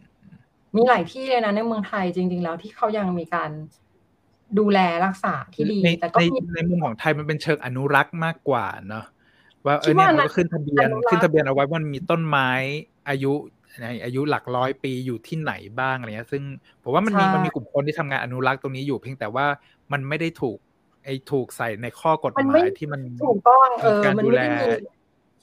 มีหลายที่เลยนะในเมืองไทยจริง ๆ แล้วที่เขายังมีการดูแลรักษาที่ดีในแต่ก็ในมีในมุมของไทยมันเป็นเชิงอนุรักษ์มากกว่าเนาะว่าเอคิอดเนี่ยว่ามันก็ขึ้นทะเบียนอนุรักษ์ขึ้นทะเบียนเอาไว้ว่ามันมีต้นไม้อายุในอายุหลักร้อยปีอยู่ที่ไหนบ้างอะไรเงี้ย ซึ่งผมว่ามันมีใช่มันมีกลุ่มคนที่ทำงานอนุรักษ์ตรงนี้อยู่เพียงแต่ว่ามันไม่ได้ถูก ไอ้ถูกใส่ในข้อกฎมันหไม่มายที่มันถูกต้องเออมีการมันดูไม่แลได้มี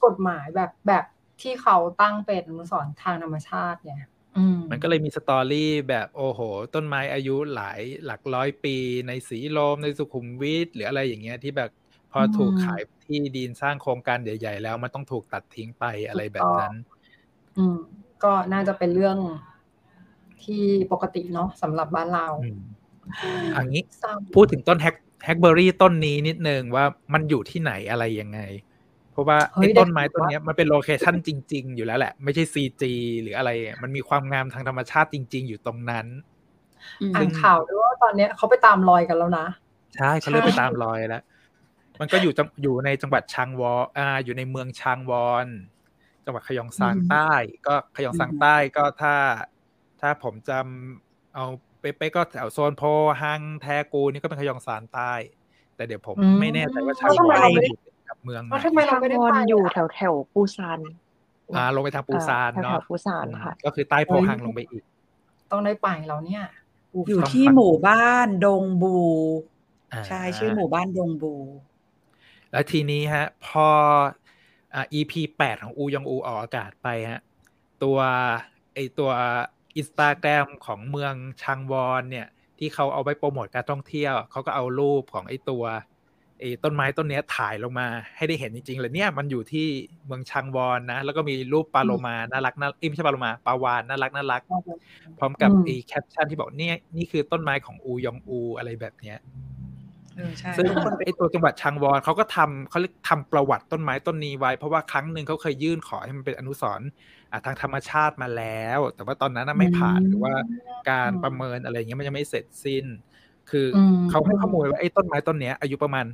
กฎหมายแบบแบบที่เขาตั้งเป็นอนุสรณ์ทางธรรมชาติเนี่ยอืมมันก็เลยมีสตอรี่แบบโอ้โห ต้นไม้อายุหลายหลักร้อยปีในสีลมในสุขุมวิทหรืออะไรอย่างเงี้ยที่แบบพออมถูกขายที่ดินสร้างโครงการใหญ่ ๆ แล้วมันต้องถูกตัดทิ้งไปอะไรแบบนั้น อืม ก็น่าจะเป็นเรื่องที่ปกติเนาะสำหรับบ้านเราอืมอันนี้เศร้าพูดถึงต้น hack hackberry ต้นนี้นิดนึงว่ามันอยู่ที่ไหนอะไรยังไง เพราะว่าเฮ้ยไอ้ต้นไม้ได้ข่าวต้นเนี้ยมันเป็น location จริง ๆ อยู่แล้วแหละ ไม่ใช่ CG หรืออะไรอะมันมีความงามทางธรรมชาติจริง ๆ อยู่ตรงนั้นอ่านข่าวด้วยว่าตอนเนี้ยเขาไปตามรอยกันแล้วนะใช่เขาเริ่มไปตามรอยแล้ว มันก็อยู่จังอยู่ในจังหวัดชางวออ่า อยู่ในเมืองชางวอนจังหวัดขยองซางอืมใต้ ก็ขยองซางอืมใต้ก็ถ้า ถ้าผมจำเอา เป๊ะๆก็แถวโซนโพฮังแทกูนี่ก็เป็นขยองซานใต้ แต่เดี๋ยวผมไม่แน่ใจว่าชางแล้ววทำไมอนเราไม่ได้อยู่กับเมืองไหนแล้วทำไมเราไม่ได้วอนไปอยู่อะแถวแถวๆปูซานอ่าลงไปทางปูซานแถวเนาะแถวๆปูซานค่ะ ก็คือใต้โพฮังลงไปอีก ต้องได้ไปแล้วเนี่ย อยู่ที่หมู่บ้านดงบูอ่าใช่ชื่อหมู่บ้านดงบู แล้วทีนี้ฮะ พออ่า EP แปดของอูยองอูออกอากาศไปฮะ ตัวไอตัว อินสตาแกรมของเมืองชางวอนเนี่ย ที่เขาเอาไว้โปรโมทการท่องเที่ยว เขาก็เอารูปของไอตัวไอต้นไม้ต้นเนี้ยถ่ายลงมาให้ได้เห็นจริงๆเลยเนี่ยมันอยู่ที่เมืองชางวอนนะ แล้วก็มีรูปปลาโลมาน่ารักน่าเอ้ยไม่ใช่ปลาโลมาปลาวาฬน่ารักน่ารัก พร้อมกับอืมไอแคปชั่นที่บอกเนี่ยนี่คือต้นไม้ของอูยองอูอะไรแบบเนี้ยเออใช่ ซึ่งทุกคนไปไอตัวจังหวัดชางวอนเขาก็ทำเขาเรียกทำประวัติต้นไม้ต้นนี้ไว้ เพราะว่าครั้งหนึ่งเขาเคยยื่นขอให้มันเป็นอนุสรณ์อะทางธรรมชาติมาแล้ว แต่ว่าตอนนั้นน่ะไม่ผ่านอืมหรือว่าการประเมินอะไรเงี้ยมันยังไม่เสร็จสิ้น คืออมเขาให้ข้อมูลว่าไอ้ต้นไม้ต้นเนี้ย อายุประมาณ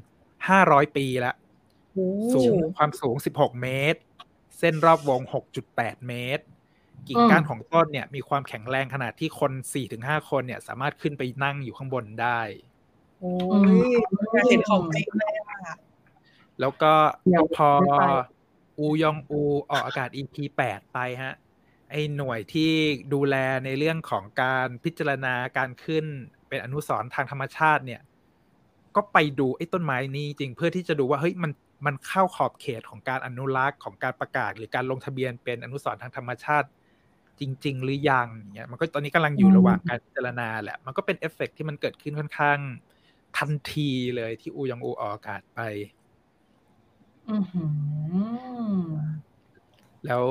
ห้าร้อยปีแล้วโอ้สูงความสูงสิบหกเมตร เส้นรอบวงหกจุดแปดเมตร กิ่งก้านของต้นเนี่ยมีความแข็งแรงขนาดที่คนสี่ถึงห้าคนเนี่ย สามารถขึ้นไปนั่งอยู่ข้างบนได้ โอ้ยอเห็นของจริงเลยอะแล้วก็พออูยองอูออกอากาศ EP แปดไปฮะ ไอหน่วยที่ดูแลในเรื่องของการพิจารณาการขึ้นเป็นอนุสร์ทางธรรมชาติเนี่ย ก็ไปดูไอ้ต้นไม้นี้จริงเพื่อที่จะดูว่าเฮ้ยมันมันเข้าขอบเขตของการอนุรักษ์ของการประกาศ หรือการลงทะเบียนเป็นอนุสร์ทางธรรมชาติ จริง ๆ หรือยังเงี้ยมันก็ตอนนี้กำลังอยู่ระหว่างการพิจารณาแหละ มันก็เป็นเอฟเฟกต์ที่มันเกิดขึ้นค่อนข้าง ทันทีเลยที่อูยองอูออกอากาศไปอือหือแล้ว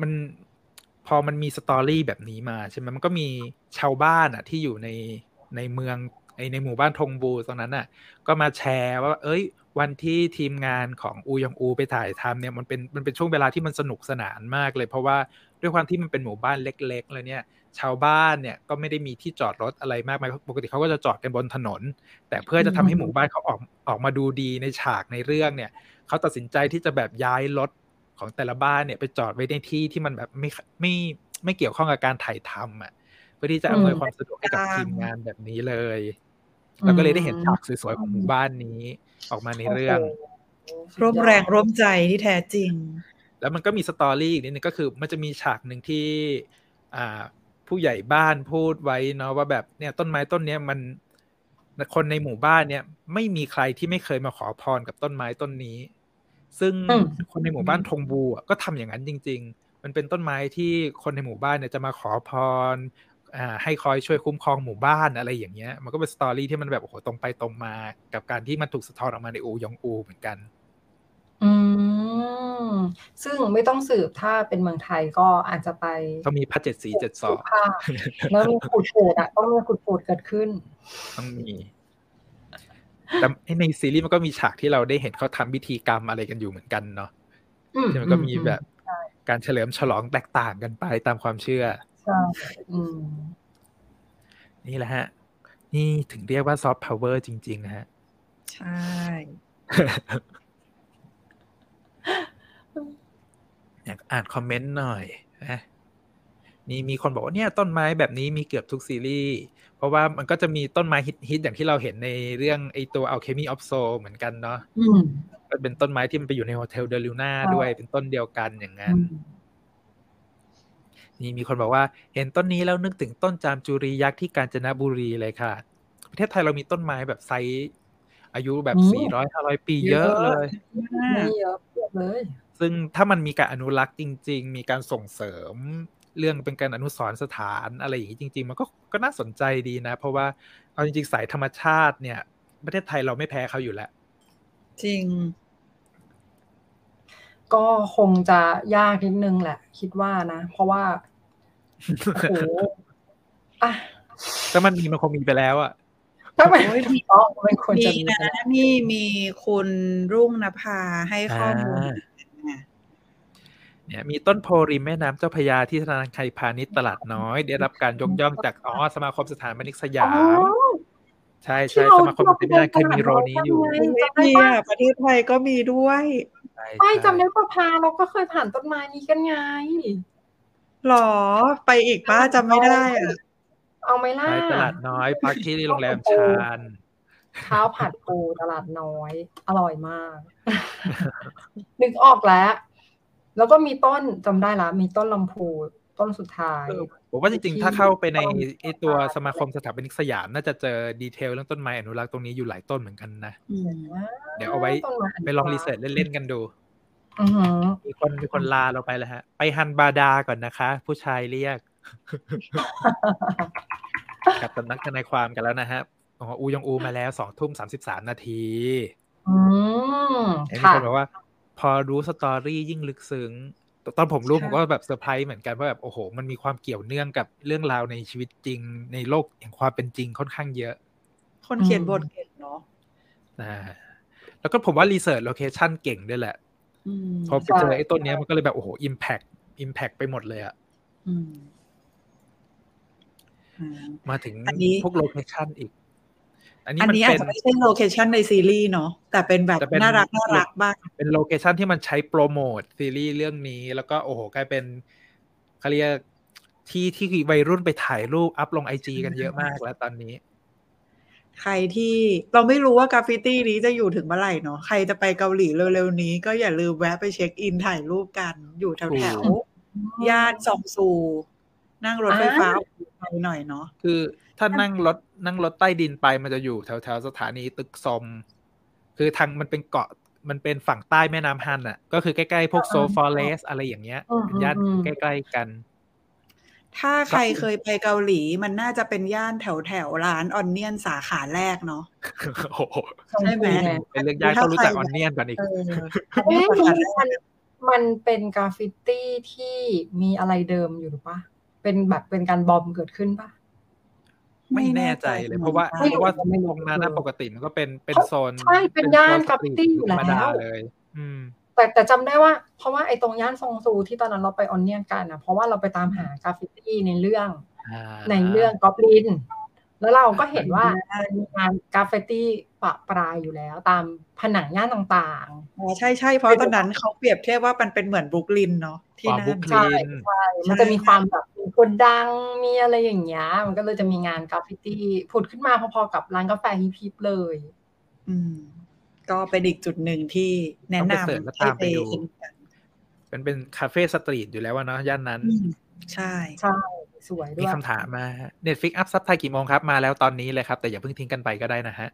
มันพอมันมี story แบบนี้มาใช่ไหมมันก็มีชาวบ้านอะ ที่อยู่ในในเมืองไอในหมู่บ้านทงบูตรงนั้นอะ ก็มาแชร์ว่า เอ้ย วันที่ทีมงานของอูยองอูไปถ่ายทำเนี่ยมันเป็นมันเป็นช่วงเวลาที่มันสนุกสนานมากเลย เพราะว่าด้วยความที่มันเป็นหมู่บ้านเล็ก ๆ เลยเนี่ย ชาวบ้านเนี่ยก็ไม่ได้มีที่จอดรถอะไรมากมายปกติเขาก็จะจอดกันบนถนน แต่เพื่อจะทำให้หมู่บ้านเขาออกออกมาดูดีในฉากในเรื่องเนี่ยเขาตัดสินใจที่จะแบบย้ายรถของแต่ละบ้านเนี่ยไปจอดไว้ในที่ที่มันแบบไม่ไม่ไม่เกี่ยวข้องกับการถ่ายทำอะเพื่อที่จะอำนวยความสะดวกให้กับทีมงานแบบนี้เลยแล้วก็เลยได้เห็นฉากสวยๆของหมู่บ้านนี้ออกมาในเรื่องโอ้โหร่วมแรงร่วมใจที่แท้จริง แล้วมันก็มีสตอรี่อีกนิดนึงก็คือ มันจะมีฉากหนึ่งที่อ่า ผู้ใหญ่บ้านพูดไว้เนาะว่าแบบเนี่ยต้นไม้ต้นเนี้ยมันคนในหมู่บ้านเนี่ย ไม่มีใครที่ไม่เคยมาขอพรกับต้นไม้ต้นนี้ ซึ่งอืมคนในหมู่บ้านทงบูอะก็ทำอย่างนั้นจริง ๆ มันเป็นต้นไม้ที่คนในหมู่บ้านเนี่ยจะมาขอพรอ่าให้คอยช่วยคุ้มครองหมู่บ้านอะไรอย่างเงี้ย มันก็เป็นสตอรี่ที่มันแบบโอ้โหตรงไปตรงมา กับการที่มันถูกสะท้อนออกมาในอูยองอูเหมือนกัน อืม ซึ่งไม่ต้องสืบถ้าเป็นเมืองไทยก็อาจจะไปต้องมีพระเจ็ดสีเจ็ดศอกภาคแล้วมีขูดขูดๆอะต้องมีขูดขูดๆเกิดขึ้นต้องมีแต่ในซีรีส์มันก็มีฉากที่เราได้เห็นเขาทำพิธีกรรมอะไรกันอยู่เหมือนกันเนาะอืมที่มันก็มีอืแบบใช่การเฉลิมฉลองแตกต่างกันไปตามความเชื่อใช่อืมนี่แหละฮะ นี่ถึงเรียกว่าซอฟต์พาวเวอร์จริง ๆ นะฮะ ใช่ อยากอ่าน comment หน่อยนะนี่มีคนบอกว่าเนี่ยต้นไม้แบบนี้มีเกือบทุกซีรีส์เพราะว่ามันก็จะมีต้นไม้ฮิตๆอย่างที่เราเห็นในเรื่องไอตัว Alchemy of Soul เหมือนกันเนาะอืมมันเป็นต้นไม้ที่มันไปอยู่ใน Hotel Del Luna ใช่ด้วยเป็นต้นเดียวกันอย่างอืนั้นมนี่มีคนบอกว่า เห็นต้นนี้แล้วนึกถึงต้นจามจุรียักษ์ที่กาญจนบุรีเลยค่ะ ประเทศไทยเรามีต้นไม้แบบไซส์อายุแบบสี่ร้อยห้าร้อยปีเยอะเลยไม่เยอะเยอะเลย ซึ่งถ้ามันมีการอนุรักษ์จริง ๆ มีการส่งเสริมเรื่องเป็นการอนุสรณ์สถานอะไรอย่างนี้จริง ๆ มันก็ก็น่าสนใจดีนะ เพราะว่าเอาจริงๆสายธรรมชาติเนี่ย ประเทศไทยเราไม่แพ้เขาอยู่แล้ว จริง ก็คงจะยากนิดนึงแหละ คิดว่านะ เพราะว่าโอ้โหอะถ้ามันมีมันคงมีไปแล้วอะถ้ามันโอ้ยก็มันควรมีจะมีนะไปแล้วนี่มีคุณรุ่งนภาให้ข้อมูลอ่ามา เนี่ยมีต้นโพริมแม่น้ำเจ้าพระยาที่ธนาคารพาณิชย์ตลาดน้อย ได้รับการยกย่องจากอ๋อสมาคมสถานบันทึกสยาอ๋อมใช่ใช่ที่เราสมาคมบันทึกสยามเคยมีโรนี้อยู่ที่เราไม่มีอะประเทศไทยก็มีด้วยใช่ไม่ใช่จำได้ประพาเราก็เคยผ่านต้นไม้นี้กันไงหรอไปอีกป้าจำไม่ได้อะเอาไหมล่ะใช่ตลาดน้อยพักที่โรงแรมชานข้าวผัดปูตลาดน้อย อร่อยมาก นึกออกแล้ว แล้วก็มีต้นจำได้ละมีต้นลำพูต้นสุดท้ายเออผมว่าจริงๆ ถ้าเข้าไปในต้นไอตัวสมาคมสถาปนิกสยามน่าจะเจอดีเทลเรื่องต้นไม้อนุรักษ์ตรงนี้อยู่หลายต้นเหมือนกันนะอืมเดี๋ยวเอาไว้ต้นม้ไปลองรีเสิร์ชเล่นๆกันดูอือหือมีคนมีคนลาเราไปแล้วฮะ ไปฮันบาดาก่อนนะคะ ผู้ชายเรียกกับสำนักทนายความกันแล้วนะฮะอ๋ออูยองอูมาแล้วสองทุ่มสามสิบสามนาทีอืมเห็นมีค่ะคนบอกว่า พอรู้สตอรี่ยิ่งลึกซึ้งตอนผมรู้ค่ะผมก็แบบเซอร์ไพรส์เหมือนกันว่าแบบโอ้โห มันมีความเกี่ยวเนื่องกับเรื่องราวในชีวิตจริง ในโลกแห่งความเป็นจริงค่อนข้างเยอะ คนเขียนบทเก่งเนาะอ่าแล้วก็ผมว่า research location เก่งด้วยแหละอืมพอไปเจอไอ้ต้นเนี้ยมันก็เลยแบบโอ้โห impact impact ไปหมดเลยอะอืมอืมมาถึงอันนี้พวก location อีก อันนี้อันมันนี้อาเป็จนจะไม่ใช่ location ในซีรีส์เนาะแต่เป็นแบบแต่เป็นน่ารักน่ารักบ้างเป็น location ที่มันใช้โปรโมทซีรีส์เรื่องนี้ แล้วก็โอ้โหกลายเป็นเขาเรียกที่ที่วัยรุ่นไปถ่ายรูป up ลง IG กันเยอะมากแล้วตอนนี้ ใครที่เราไม่รู้ว่ากราฟฟิตี้นี้จะอยู่ถึงเมื่อไหร่เนาะใครจะไปเกาหลีเร็วๆนี้ ก็อย่าลืมแวะไปเช็คอินถ่ายรูปกันอยู่แถวถูแถกวย่านซองซู นั่งรถไฟฟ้า ไปหน่อยเนาะคือ ถ้านั่งรถนั่งรถใต้ดินไปมันจะอยู่แถวแถวสถานีตุกซอม คือทางมันเป็นเกาะมันเป็นฝั่งใต้แม่น้ำฮันอะ ก็คือใกล้ ๆ พวก Seoul Forest อะไรอย่างเงี้ยอืมเป็นย่านอืมใกล้ๆกัน ถ้าใครเคยไปเกาหลีมันน่าจะเป็นย่านแถวแถวๆร้านออนเนียนสาขาแรกเนาะโอ้โหใช่ไหมเป็นเรื่องยากต้องรู้จักออนเนียนก่อนอีกเออเอ๊ะสาขาแรมันกมันเป็นกราฟฟิตี้ที่มีอะไรเดิมอยู่หรือปะ เป็นแบบเป็นการบอมเกิดขึ้นปะไม่แน่ใจเลยเพราะว่าไม่เพรู้ราะว่าไม่รู้ตรงนั้นนะปกติมันก็เป็นเป็นโซนใช่เป็นย่านโซกราฟฟิตี้อยู่ธรรมดาแล้วเลยอืมแต่แต่จำได้ว่า เพราะว่าไอ้ตรงย่านซองซูที่ตอนนั้นเราไป Onion กันนะเพราะว่าเราไปตามหากราฟฟิตี้ในเรื่องอ่าในเรื่องกอบลิน แล้วเราก็เห็นว่ามีงานกราฟฟิตี้ประปรายอยู่แล้วตามผนังย่านต่างๆอ๋อใช่ใช่เพราะตอนนั้นเขาเปรียบเทียบว่ามันเป็นเหมือนบรุกลินเนาะที่อ๋อนั่นๆบรุกลิใช่ใช่มันจะมีความแบบมีคนดังมีอะไรอย่างเงี้ยมันก็เลยจะมีงานกราฟฟิตี้ผุดขึ้นมาพอๆกับร้านกาแฟ hip ๆเลย อืม ก็เป็นอีกจุดหนึ่งที่แนะต้องไปนำเสิร์ชแล้วให้ตามไปดูเอ็นกันเป็นเป็นคาเฟ่สตรีทอยู่แล้วว่าเนาะย่านนั้นอืมใช่ใช่ สวยด้มีวยคำถามมาเน็ตฟิกอัพซับไทยกี่โมงครับ มาแล้วตอนนี้เลยครับ แต่อย่าเพิ่งทิ้งกันไปก็ได้นะฮะ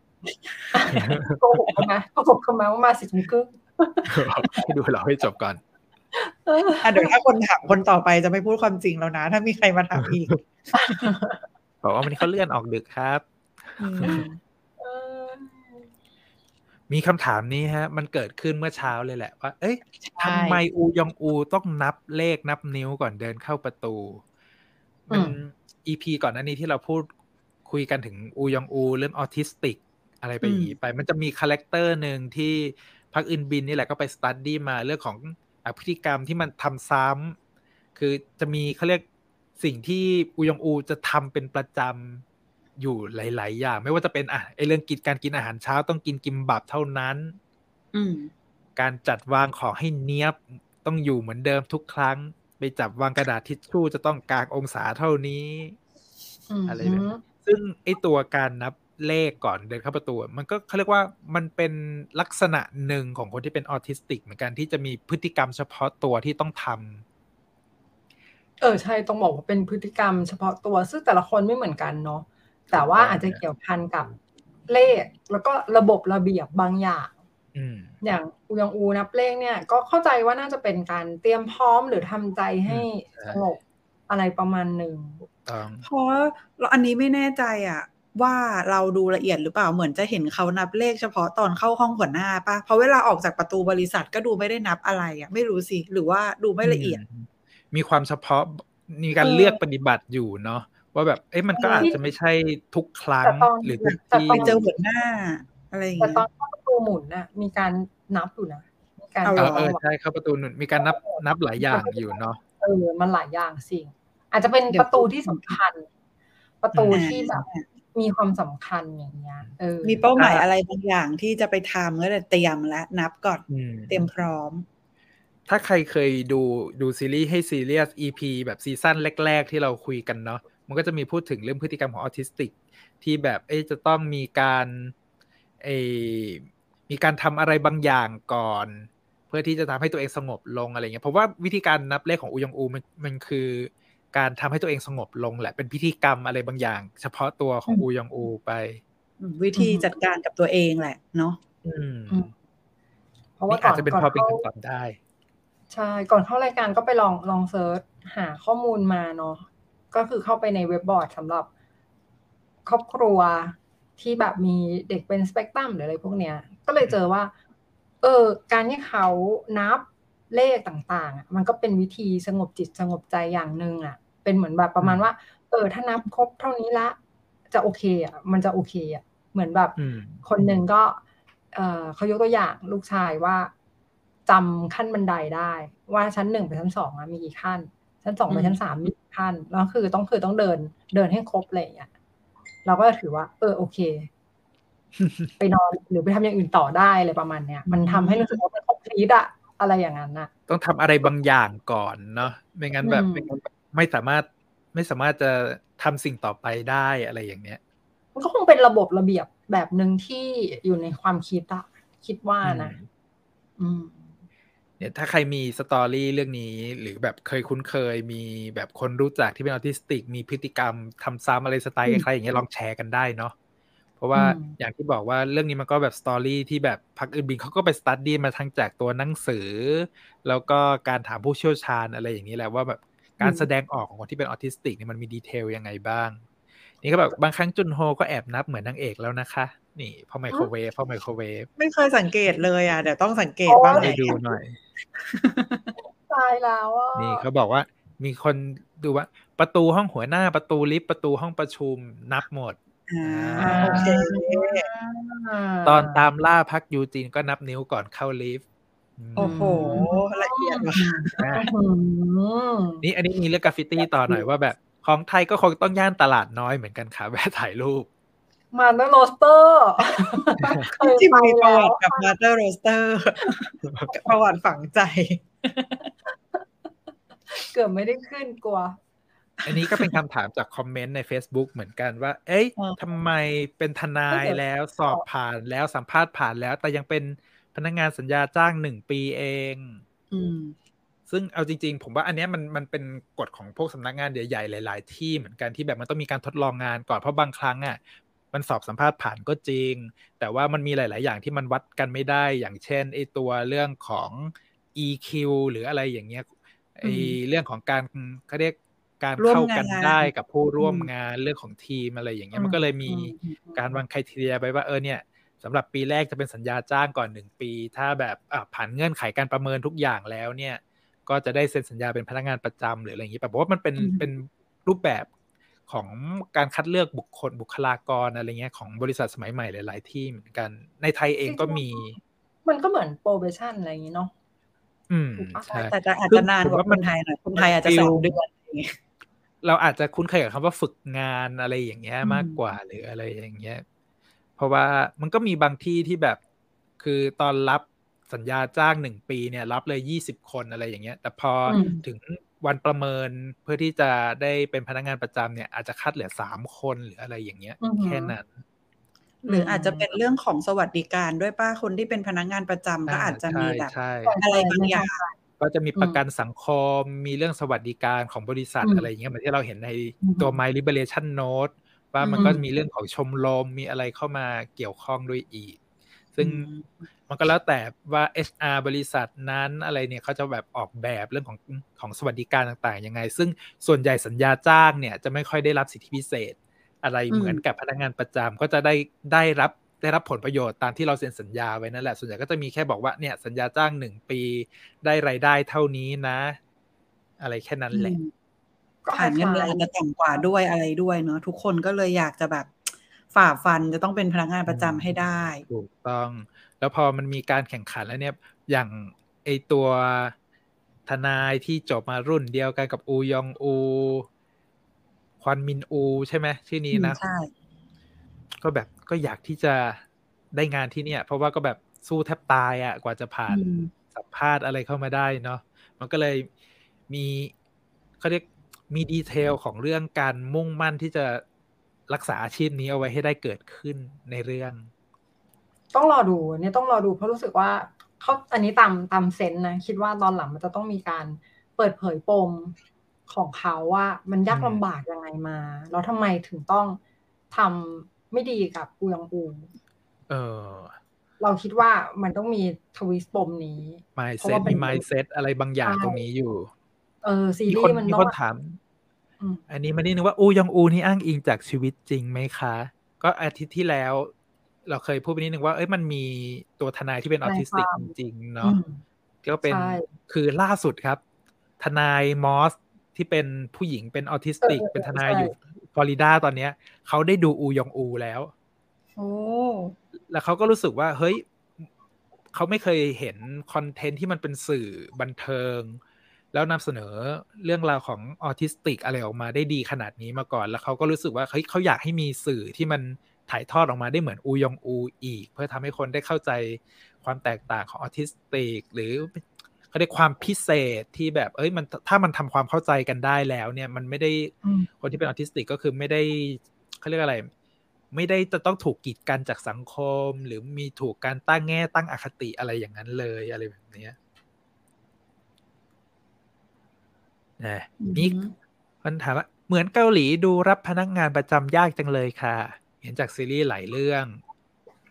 โกหกเขาไหมโกหกเขาไหมว่ามาสิบโมงครึ่งให้ดูเราให้จบก่อนอะเดี๋ยวถ้าคนถามคนต่อไปจะไม่พูดความจริงแล้วนะ ถ้ามีใครมาถามอีกบอกว่าวันนี้เขาเลื่อนออกดึกครับอืมเออมีคำถามนี้ฮะ มันเกิดขึ้นเมื่อเช้าเลยแหละว่า เอ้ยใช่ทำไมอูยองอูต้องนับเลขนับนิ้วก่อนเดินเข้าประตู มัน EP ก่อนหน้านี้ที่เราพูดคุยกันถึงอูยองอู เรื่องออทิสติก อะไรไปอย่างนี้ไป มันจะมี character หนึ่งที่พัคอึนบินนี่แหละก็ไป study มาเรื่องของพฤติกรรมที่มันทำซ้ำคือจะมีเขาเรียกสิ่งที่อูยองอูจะทำเป็นประจำอยู่หลาย ๆ อย่าง ไม่ว่าจะเป็นอะไอเรื่องกินการกินอาหารเช้าต้องกินกิมบับเท่านั้น อืมการจัดวางของให้เนี้ยบต้องอยู่เหมือนเดิมทุกครั้ง ไปจับวางกระดาษทิชชู่จะต้องกางองศาเท่านี้อะไรแบบนี้ซึ่งไอตัวการนับเลขก่อนเดินเข้าประตู มันก็เขาเรียกว่ามันเป็นลักษณะหนึ่งของคนที่เป็นออทิสติก เหมือนกันที่จะมีพฤติกรรมเฉพาะตัวที่ต้องทำเออใช่ต้องบอกว่าเป็นพฤติกรรมเฉพาะตัว ซึ่งแต่ละคนไม่เหมือนกันเนาะแต่ว่าอาจจะเกี่ยวพันกับเลข แล้วก็ระบบระเบียบบางอย่าง อืมอย่างอูยองอูนับเลขเนี่ย ก็เข้าใจว่าน่าจะเป็นการเตรียมพร้อมหรือทำใจให้อืมสงบอะไรประมาณหนึ่งต้องเพราะเราอันนี้ไม่แน่ใจอะ ว่าเราดูละเอียดหรือเปล่าเหมือนจะเห็นเขานับเลขเฉพาะตอนเข้าห้องหัวหน้าปะเพราะเวลาออกจากประตูบริษัทก็ดูไม่ได้นับอะไรอะ ไม่รู้สิ หรือว่าดูไม่ละเอียดมมีความเฉพาะมีการเออเลือกปฏิบัติอยู่เนาะว่าแบบเอ้ยมันก็เออออาจจะไม่ใช่ทุกครั้งแต่ตอนหรือทุกแต่ที่ตไปนเจอหัวหน้าอะไรอย่างแต่เงี้ตอยนเข้าประ ตูหมุนน่ะ มีการนับอยู่นะมีการเอาเอหรอเออใช่เข้าประตูหนุนมีการนับนับหลายอย่างอยู่เนาะเออมันหลายอย่างสิ่งอาจจะเป็นเดี๋ยวประตูที่สำคัญ ประตูอ่าที่แบบมีความสำคัญอย่างเงี้ยเออมีเป้าหมายอะไรบางอย่างที่จะไปทำก็เลยเตรียมและนับก่อนอืมเตรียมพร้อม ถ้าใครเคยดูดูซีรีส์ให้ซีเรียส EP แบบซีซั่นแรก ๆ ที่เราคุยกันเนาะมันก็จะมีพูดถึงเรื่องพฤติกรรมของออทิสติก ที่แบบเอ๊ะจะต้องมีการเออ มีการทำอะไรบางอย่างก่อน เพื่อที่จะทำให้ตัวเองสงบลงอะไรเงี้ยเพราะว่าวิธีการนับเลขของอูยองอูมันมันคือการทำให้ตัวเองสงบลงแหละเป็นพิธีกรรมอะไรบางอย่าง เฉพาะตัวของอืมอูยองอูไป วิธีอือฮึจัดการกับตัวเองแหละเนาะอืมอืมเพราะว่านี่ก่อาอจนจะเป็นก่อนพอเป็นเข้าคำตอบได้ ใช่ ก่อนเข้ารายการก็ไปลองลองเซิร์ชหาข้อมูลมาเนาะก็คือเข้าไปในเว็บบอร์ดสำหรับครอบครัวที่แบบมีเด็กเป็นสเปกตรัมหรืออะไรพวกเนี้ย ก็เลยเจอว่า เออ การที่เขานับเลขต่างๆอะมันก็เป็นวิธีสงบจิตสงบใจอย่างหนึ่งอะ เป็นเหมือนแบบประมาณว่า เออ ถ้านับครบเท่านี้ละ จะโอเคอะ มันจะโอเคอะ เหมือนแบบอืมคนหนึ่งก็ เออเขายกตัวอย่างลูกชายว่าจำขั้นบันไดได้ ว่าชั้นหนึ่งไปชั้นสองอะมีกี่ขั้น ชั้นสองไปอืมชั้นสามมีกี่ขั้น แล้วคือต้องคือต้องเดินเดินให้ครบอะไรอย่างเงี้ยเราก็จะถือว่า เออโอเค ไปนอนหรือไปทำอย่างอื่นต่อได้อะไรประมาณเนี้ยมันทำให้รู้สึกว่ามันครบทีดอะอะไรอย่างนั้นอะต้องทำอะไรบางอย่างก่อนเนาะไม่งั้นแบบอืมไม่งั้นแบบไม่สามารถไม่สามารถจะทำสิ่งต่อไปได้อะไรอย่างเนี้ย มันก็คงเป็นระบบระเบียบแบบหนึ่งที่อยู่ในความคิดอะคิดว่านะ อืมเนี่ยถ้าใครมีสตอรี่เรื่องนี้ หรือแบบเคยคุ้นเคยมีแบบคนรู้จักที่เป็นออทิสติก มีพฤติกรรมทำซ้ำอะไรสไตล์อืคล้ายๆอย่างเงี้ยลองแชร์กันได้เนาะ เพราะว่าอืมอย่างที่บอกว่าเรื่องนี้มันก็แบบ story ที่แบบพัคอึนบินเขาก็ไป study มาทั้งจากตัวหนังสือ แล้วก็การถามผู้เชี่ยวชาญอะไรอย่างนี้แหละว่าแบบการแสดงออกของคนที่เป็นออทิสติกเนี่ยมันมี detail ยังไงบ้าง นี่ก็แบบบางครั้งจุนโฮก็แอบนับเหมือนนางเอกแล้วนะคะ นี่พอไมโครเวฟพอไมโครเวฟไม่เคยสังเกตเลยอะเดี๋ยวต้องสังเกตบ้างไปแหละดูหน่อยตายแล้วอะนี่เขาบอกว่ามีคนดูว่า ประตูห้องหัวหน้าประตูลิฟต์ประตูห้องประชุมนับหมด อ่าอ่าโอเค ตอนตามล่าพัคยูจีนก็นับนิ้วก่อนเข้าลิฟต์อืมโอ้โห ละเอียดว่ะอะอืมนี่อันนี้มีเรื่องกราฟฟิตี้ต่อหน่อยว่าแบบ ของไทยก็คงต้องย่านตลาดน้อยเหมือนกันค่ะแวะถ่ายรูป Mother Roaster เคยไปแล้วที่มีประวัติกับ Mother Roasterประวัติฝังใจ เกือบไม่ได้ขึ้นกลัว อันนี้ก็เป็นคำถามจากคอมเมนต์ใน Facebook เหมือนกันว่า เอ้ยอ่าทำไมเป็นทนายก็เดี๋ยวแล้วสอบผ่านแล้วสัมภาษณ์ผ่านแล้ว แต่ยังเป็นพนักงานสัญญาจ้างหนึ่งปีเองอืมซึ่งเอาจริง ๆ ผมว่าอันเนี้ยมันมันเป็นกฎของพวกสำนักงานใหญ่ๆหลาย ๆ ที่เหมือนกันที่แบบมันต้องมีการทดลองงานก่อนเพราะบางครั้งอะมันสอบสัมภาษณ์ผ่านก็จริง แต่ว่ามันมีหลาย ๆ อย่างที่มันวัดกันไม่ได้ อย่างเช่นไอตัวเรื่องของ EQ หรืออะไรอย่างเงี้ยไอเรื่องของการเขาเรียก การร่วมเข้ากันงานได้กับผู้ร่วมอืมงานเรื่องของทีมอะไรอย่างเงี้ยอืมมันก็เลยมีอืมการวางคุณทีเรียไปว่าเออเนี่ยสำหรับปีแรกจะเป็นสัญญาจ้างก่อนหนึ่งปี ถ้าแบบอะผ่านเงื่อนไขการประเมินทุกอย่างแล้วเนี่ย ก็จะได้เซ็นสัญญาเป็นพนักงานประจำหรืออะไรอย่างนี้แต่ผมว่ามันเป็นอืมเป็นรูปแบบของการคัดเลือกบุคคลบุคลากรอะไรเงี้ยของบริษัทสมัยใหม่หลาย ๆ ที่เหมือนกัน ในไทยเองก็มี มันก็เหมือนโปรเบชั่นอะไรอย่างนี้เนาะอืมถูกปะใช่แต่จะอาจซึ่จะงนานผมกว่าว่าคมันนไทยหน่อยคนไทยอาจจะฟิสลองเดือนอย่างเงี้ย เราอาจจะคุ้นเคยกับคำว่าฝึกงานอะไรอย่างเงี้ยอืมมากกว่าหรืออะไรอย่างเงี้ย เพราะว่ามันก็มีบางที่ที่แบบคือตอนรับสัญญาจ้างหนึ่งปีเนี่ย รับเลยยี่สิบคนอะไรอย่างเงี้ย แต่พออมถึงวันประเมินเพื่อที่จะได้เป็นพนักงานประจำเนี่ย อาจจะคัดเหลือสามคนหรืออะไรอย่างเงี้ยอือหือแค่นั้น หรืออาจจะเป็นเรื่องของสวัสดิการด้วยป้าคนที่เป็นพนักงานประจำก็อาจจะมีแบบใช่อะไรบางอย่าง ก็จะมีประกันสังคม มีเรื่องสวัสดิการของบริษัทอืมอะไรอย่างเงี้ยเหมือนที่เราเห็นในอืมตัว My Liberation Note ว่ามันอืมก็มีเรื่องของชมรมมีอะไรเข้ามาเกี่ยวข้องด้วยอีก ซึ่งอืมมันก็แล้วแต่ว่า HR บริษัทนั้นอะไรเนี่ยเขาจะแบบออกแบบเรื่องของของสวัสดิการต่างๆยังไง ซึ่งส่วนใหญ่สัญญาจ้างเนี่ยจะไม่ค่อยได้รับสิทธิพิเศษ อะไรอืมเหมือนกับพนักงานประจำก็จะได้ได้รับ ได้รับผลประโยชน์ตามที่เราเซ็นสัญญาไว้นั่นแหละ ส่วนใหญ่ก็จะมีแค่บอกว่าเนี่ยสัญญาจ้างหนึ่งปี ได้รายได้เท่านี้นะ อะไรแค่นั้นแหละอืมผ่านเงินเดือนอาจจะต่ำกว่าด้วยอะไรด้วยเนอะทุกคนก็เลยอยากจะแบบฝ่าฟันจะต้องเป็นพนักงานประจำให้ได้ถูกต้อง แล้วพอมันมีการแข่งขันแล้วเนี่ย อย่างไอตัวทนายที่จบมารุ่นเดียวกันกับอูยองอูควันมินอู ใช่ไหมชื่อนี้นะใช่ก็แบบ ก็อยากที่จะได้งานที่เนี่ย เพราะว่าก็แบบสู้แทบตายอะ่ะ กว่าจะผ่านอืมสัมภาษณ์อะไรเข้ามาได้เนาะมันก็เลยมีเขาเรียกมี detail ของเรื่องการมุ่งมั่นที่จะรักษาอาชีพนี้เอาไว้ให้ได้เกิดขึ้นในเรื่อง ต้องรอดูเนี่ยต้องรอดูเพราะรู้สึกว่าเขาอันนี้ตามตาม sense นะ คิดว่าตอนหลังมันจะต้องมีการเปิดเผยปมของเขาว่ามันยากอืมลำบากยังไงมา แล้วทำไมถึงต้องทำ ไม่ดีกับอูยองอูเออ เราคิดว่ามันต้องมี twist ปมนี้เพราะ mindset ว่าเป็มีน mindset อะไรบางอย่างใช่ตรงนี้อยู่ เออซีมีรีคนส์มันมีต้องคนถามอืมอันนี้มานิดนึงว่าอูยองอูนี่อ้างอิงจากชีวิตจริงไหมคะ ก็อาทิตย์ที่แล้ว เราเคยพูดไปนิดนึงว่าเอ้ยมันมีตัวทนายที่เป็นออทิสติกทนายความจริงๆอืเนาะมก็เป็นใช่คือล่าสุดครับ ทนายมอสที่เป็นผู้หญิงเป็นออทิสติกเออเป็นทนายใช่อยู่ฟ ลอริดาตอนเนี้ยเขาได้ดูอูยองอูแล้วโอ้แล้วเขาก็รู้สึกว่าเฮ้ยเขาไม่เคยเห็น content ที่มันเป็นสื่อบันเทิง แล้วนำเสนอเรื่องราวของออทิสติกอะไรออกมาได้ดีขนาดนี้มาก่อน แล้วเขาก็รู้สึกว่าเฮ้ยเขาอยากให้มีสื่อที่มันถ่ายทอดออกมาได้เหมือนอูยองอูอีก เพื่อทำให้คนได้เข้าใจความแตกต่างของออทิสติก หรือ เขาได้ความพิเศษที่แบบ เอ้ยมันถ้ามันทำความเข้าใจกันได้แล้ว เนี่ย มันไม่ได้อืมคนที่เป็นออทิสติกก็คือไม่ได้เขาเรียกอะไร ไม่ได้จะต้องถูกกีดกันจากสังคม หรือมีถูกการตั้งแง่ตั้งอคติอะไรอย่างนั้นเลยอะไรแบบเนี้ยนะมีคนถามว่าเหมือนเกาหลีดูรับพนักงานประจำยากจังเลยค่ะ เห็นจากซีรีส์หลายเรื่อง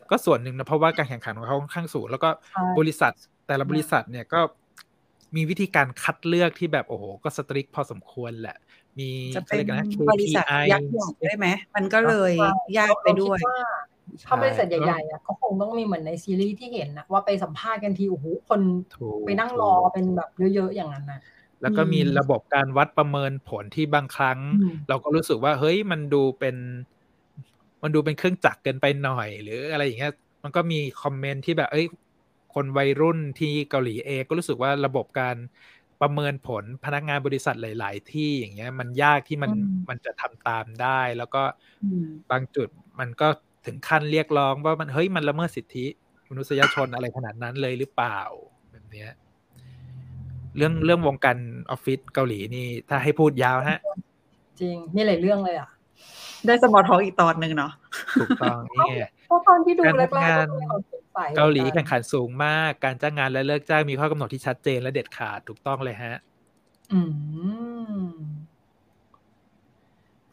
ก็ส่วนหนึ่งนะเพราะว่าการแข่งขันของเขาค่อนข้างสูง แล้วก็ใช่บริษัทแต่ละบริษัทเนี่ยก็ มีวิธีการคัดเลือกที่แบบโอ้โหก็สตริกพอสมควรแหละ มีจะเขาเป็เรีนยกนะบริษัท KPI ยักษ์ใหญ่ด้วยไหมมันก็เลยยากไปด้วยเราคิาถ้าบริษัทใหญ่ๆอะก็คงต้องมีเหมือนในซีรีส์ที่เห็นนะว่าไปสัมภาษณ์กันทีโอ้โหคนถูกไปนั่งรอเป็นแบบเยอะๆอย่างนั้นนะแล้วก็มีอืมระบบการวัดประเมินผลที่บางครั้งอืมเราก็รู้สึกว่าเฮ้ยมันดูเป็น มันดูเป็นเครื่องจักรเกินไปหน่อย หรืออะไรอย่างเงี้ย มันก็มีคอมเมนต์ที่แบบเอ้ย คนวัยรุ่นที่เกาหลีเองก็รู้สึกว่าระบบการประเมินผลพนักงานบริษัทหลาย ๆ ที่อย่างเงี้ยมันยากที่มันอืมมันจะทำตามได้ แล้วก็อืมบางจุดมันก็ถึงขั้นเรียกร้องว่ามันเฮ้ยมันละเมิดสิทธิ มนุษยชนอะไรขนาดนั้นเลยหรือเปล่าแบบเนี้ยเรื่องเรื่องวงการออฟฟิศเกาหลีนี่ถ้าให้พูดยาวฮะ จริงมีหลายเรื่องเลยอะ ได้สมอลท็อกอีกตอนหนึ่งเนาะถูกต้องนี่ไงเพราะตอนที่ดูการแรกๆ ทำงานก็มีความสงสัยเกาหลีมือนแข่งขันสูงมาก การจ้างงานและเลิกจ้างมีข้อกำหนดที่ชัดเจนและเด็ดขาดถูกต้องเลยฮะ อืม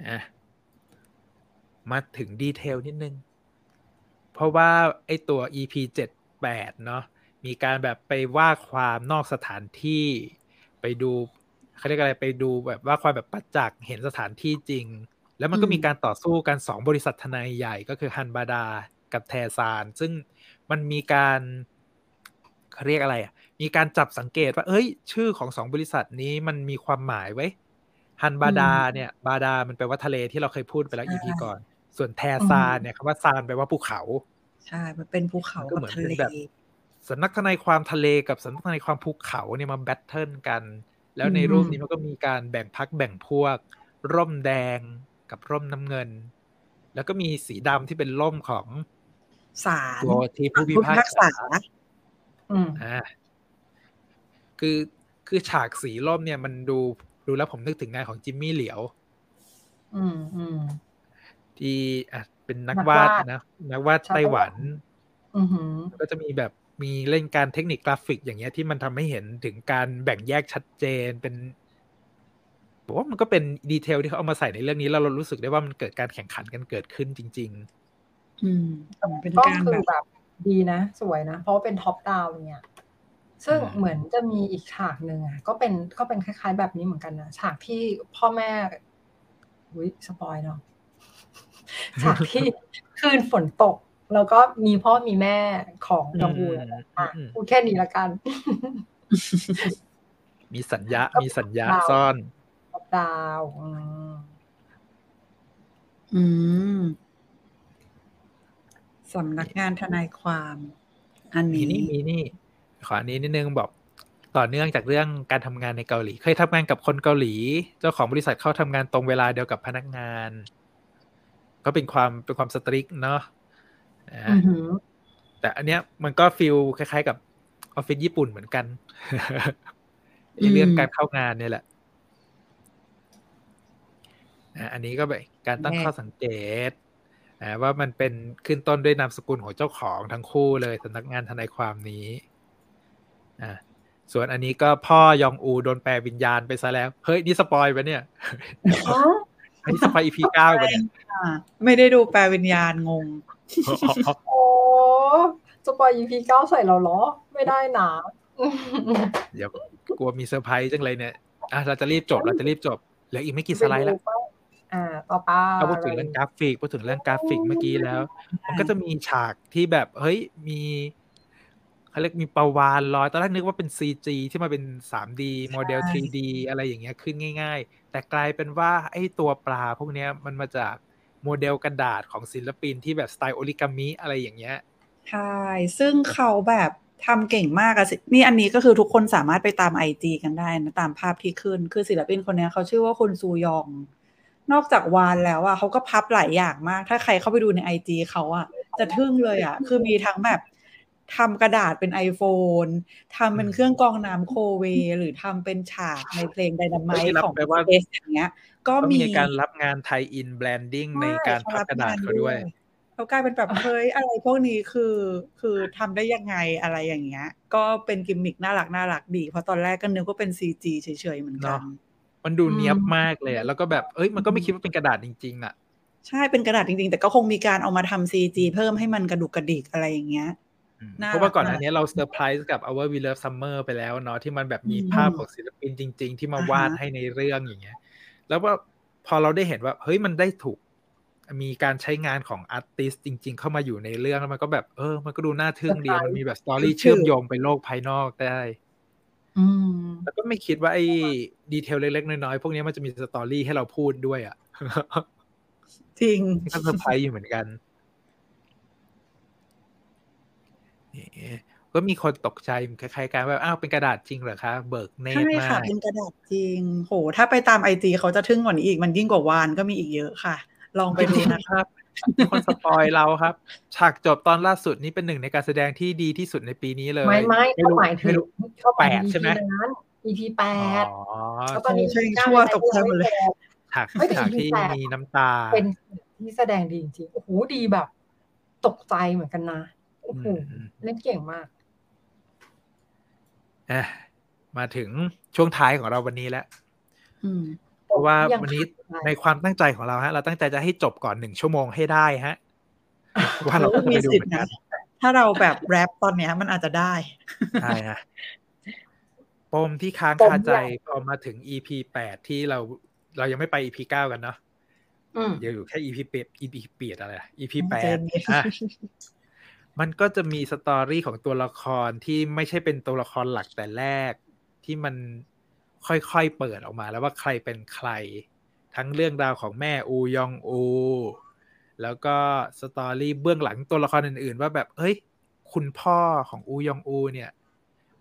อะมาถึงดีเทลนิดนึง เพราะว่าไอตัว EP เจ็ดแปดเนาะมีการแบบไปว่าความนอกสถานที่ไปดูเขาเรียกอะไรไปดูแบบว่าความแบบประจักษ์เห็นสถานที่จริง แล้วมันก็อืมมีการต่อสู้กันสองบริษัททนายใหญ่ก็คือฮันบาดากับแทซาน ซึ่ง มันมีการเขาเรียกอะไรอะ มีการจับสังเกตว่า เอ้ย ชื่อของสองบริษัทนี้มันมีความหมายไว้ยฮันบาดาเนี่ย บาดา มันแปลว่าทะเลที่เราเคยพูดไปแล้ว EP ก่อน ส่วนแทซานเนี่ยคำว่าซานแปลว่าภูเขา ใช่ มันเป็นภูเขามันก็กับเหมือนทะเป็เลนแบบสำนักทนายความทะเลกับสำนักทนายความภูเขาเนี่ยมาแบทเทิลกัน แล้วในอืมรูปนี้มันก็มีการแบ่งพักแบ่งพวก ร่มแดงกับร่มน้ำเงิน แล้วก็มีสีดำที่เป็นร่มของ ศาลตัวที่ผู้พิผู้พาพิพากษาษาอืมอ่าคือคือฉากสีร่มเนี่ยมันดูดูแล้วผมนึกถึงงานของจิมมี่เหลียว อืมอืมที่อะเป็นนักนักวาดวาดนะนักวาดชาวไต้ไต้หหวัวันนอือหือก็จะมีแบบมีเล่นการเทคนิคกราฟิกอย่างเงี้ยที่มันทำให้เห็นถึงการแบ่งแยกชัดเจนเป็นผมว่ามันก็เป็น detail ที่เขาเอามาใส่ในเรื่องนี้แล้วเรารู้สึกได้ว่ามันเกิดการแข่งขันกันเกิดขึ้นจริง อืมก็คือเป็นการแบบแบบดีนะ สวยนะ เพราะว่าเป็น top down เนี่ย ซึ่งอืมเหมือนจะมีอีกฉากหนึ่งอะก็เป็นก็เป็นคล้าย ๆ แบบนี้เหมือนกันนะฉากที่พ่อแม่อุ้ย spoil เนาะฉากที่คืนฝนตก แล้วก็มีพ่อมีแม่ของๆยองอูอืมอะอืมพูดแค่นี้ละกัน มีสัญญาก็มีสัญญาดาวซ่อนท็อปดาว อืมอืม สำนักงานทนายความ อันมีนี้นี่มีนี่ ขออันนี้นิดนึงบอกต่อเนื่องจากเรื่องการทำงานในเกาหลี เคยทำงานกับคนเกาหลี เจ้าของบริษัทเข้าทำงานตรงเวลาเดียวกับพนักงาน ก็เป็นความเป็นความสตริกเนาะอ่าอือหือแต่อันเนี้ยมันก็ฟีลคล้ายๆ กับออฟฟิศญี่ปุ่นเหมือนกันไอ้เรื่องการเข้างานเนี่ยแหละอะอันนี้ก็แบบการตั้งข้อสังเกตแน่ อะว่ามันเป็นขึ้นต้นด้วยนามสกุลของเจ้าของทั้งคู่เลยสำนักงานทนายความนี้อะส่วนอันนี้ก็พ่อยองอูโดนแปรวิญญาณไปซะแล้ว เฮ้ย นี่ spoil ไปปะเนี่ยอ๋ออันนี้ spoil EP เก้าไปปะเนี่ยอ่าไม่ได้ดูแปรวิญญาณงง โอ้ spoil EP เก้าใส่เราเหรอ ไม่ได้นะเดี๋ยวกลัวมีเซอร์ไพรส์จังเลยเนี่ยอะเราจะรีบจบเราจะรีบจบเหลืออีกไม่กี่สไลด์แล้ว อ่าต่อไปเราพูดถึงเรื่องกราฟิกพูดถึงเรื่องกราฟิกเมื่อกี้แล้ว มันก็จะมีฉากที่แบบเฮ้ยมีเขาเรียกมีปลาวาฬลอยตอนแรกนึกว่าเป็น CG ที่มาเป็น 3D โมเดลใช่ 3D อะไรอย่างเงี้ยขึ้นง่าย ๆ แต่กลายเป็นว่าไอ้ตัวปลาพวกเนี้ยมันมาจากโมเดลกระดาษของศิลปินที่แบบสไตล์โอริกามิอะไรอย่างเงี้ยใช่ซึ่งเขาแบบทำเก่งมากอะสินี่อันนี้ก็คือทุกคนสามารถไปตามไอจีกันได้นะ ตามภาพที่ขึ้น คือศิลปินคนเนี้ยเขาชื่อว่าคุณซูยอง นอกจากวานแล้วอะเขาก็พับหลายอย่างมาก ถ้าใครเข้าไปดูในไอจีเขาอะจะทึ่งเลยอะคือมีทั้งแบบทำกระดาษเป็น iPhone ทำเป็นเครื่องกรองน้ำโคเว หรือทำเป็นฉากในเพลงไดนาไมที่ต์รับของแปลว่าเอสอย่างเงี้ย ก็ก็มีมีการรับงาน tie-in branding ในการพับกระดาษเขาด้วยเขากลายเป็นแบบเฮ้ยอะไรพวกนี้คือคือทำได้ยังไงอะไรอย่างเงี้ย ก็เป็นกิมมิกน่ารักน่ารักดี เพราะตอนแรกก็นึกว่าเป็น CG เฉยๆเหมือนกันเนาะ มันดูเนียบมากเลยอะแล้วก็แบบเอ้ยมันก็ไม่คิดว่าเป็นกระดาษจริงๆอะ ใช่เป็นกระดาษจริงๆ แต่ก็คงมีการเอามาทำ CG เพิ่มให้มันกระดุกกระดิกอะไรอย่างเงี้ยอืมน่าเพราะว่าก่อนรักอันนี้เราเซอร์ไพรส์กับ Our Beloved Summer ไปแล้วเนาะที่มันแบบมีอืมภาพของศิลปินจริง ๆ ที่มาอ่าฮะวาดให้ในเรื่องอย่างเงี้ย แล้วว่าพอเราได้เห็นว่า เฮ้ยมันได้ถูก มีการใช้งานของ artist จริง ๆ เข้ามาอยู่ในเรื่องแล้วมันก็แบบเออ มันก็ดูน่าทึ่งดีมันมีแบบ story เชื่อมโยงไปโลกภายนอกได้อืม แล้วก็ไม่คิดว่าไอ้ detail เล็กๆน้อยๆพวกนี้มันจะมี story ให้เราพูดด้วยอะจริงก็เซอร์ไพรส์อยู่เหมือนกันนี่โอก็มีคนตกใจคล้ายๆกันว่าอ้าวเป็นกระดาษจริงเหรอคะ เบิกเนตรใช่รมาค่ะกเป็นกระดาษจริง โห ถ้าไปตามไอจีเขาจะทึ่งกว่านี้อีกมันยิ่งกว่าวานก็มีอีกเยอะค่ะ ลองไปดูนะครับมี คนสปอยเราครับ ฉากจบตอนล่าสุดนี้เป็นหนึ่งในการแสดงที่ดีที่สุดในปีนี้เลย ไม่ไม่ไม่เขารู้หมายถึไม่งรู้เขาหมายแปถึดงใช่ไหม EP นั้น EP แปอ๋ดอแล้วตอนนี้ใช่ EP เก้าชั่วยังตกใจหมดเลยฉากเฮ้ยแต่ฉาก EP ที่แปดมีน้ำตา เป็นที่แสดงดีจริงๆโอ้โหดีแบบ ตกใจเหมือนกันนะโอ้โหอืมเล่นเก่งมากอะมาถึงช่วงท้ายของเราวันนี้แล้วอืมเพ ราะว่ายังวันนี้ขาดในความตั้งใจของเราฮะ เราตั้งใจจะให้จบก่อนหนึ่งชั่วโมงให้ได้ฮะว่าเราโอ้จะมีไปดูสิทเหมืธิ์อนกันะนถ้าเราแบบแรปตอนเนี้ยมันอาจจะได้ใช่ฮะปมที่ค้างปมคาใจใหญ่พอมาถึง EP แปดที่เราเรายังไม่ไป EP เก้ากันเนาะอืมเดี๋ยวอยู่แค่ EP เปด EP เปียดอะไรอะ EP ใจแปดเย็นอะมันก็จะมีสตอรี่ของตัวละครที่ไม่ใช่เป็นตัวละครหลักแต่แรกที่มัน ค่อยๆเปิดออกมาแล้วว่าใครเป็นใคร ทั้งเรื่องราวของแม่อูยองอูแล้วก็สตอรี่เบื้องหลังตัวละครอื่น ๆ ว่าแบบเฮ้ย คุณพ่อของอูยองอูเนี่ย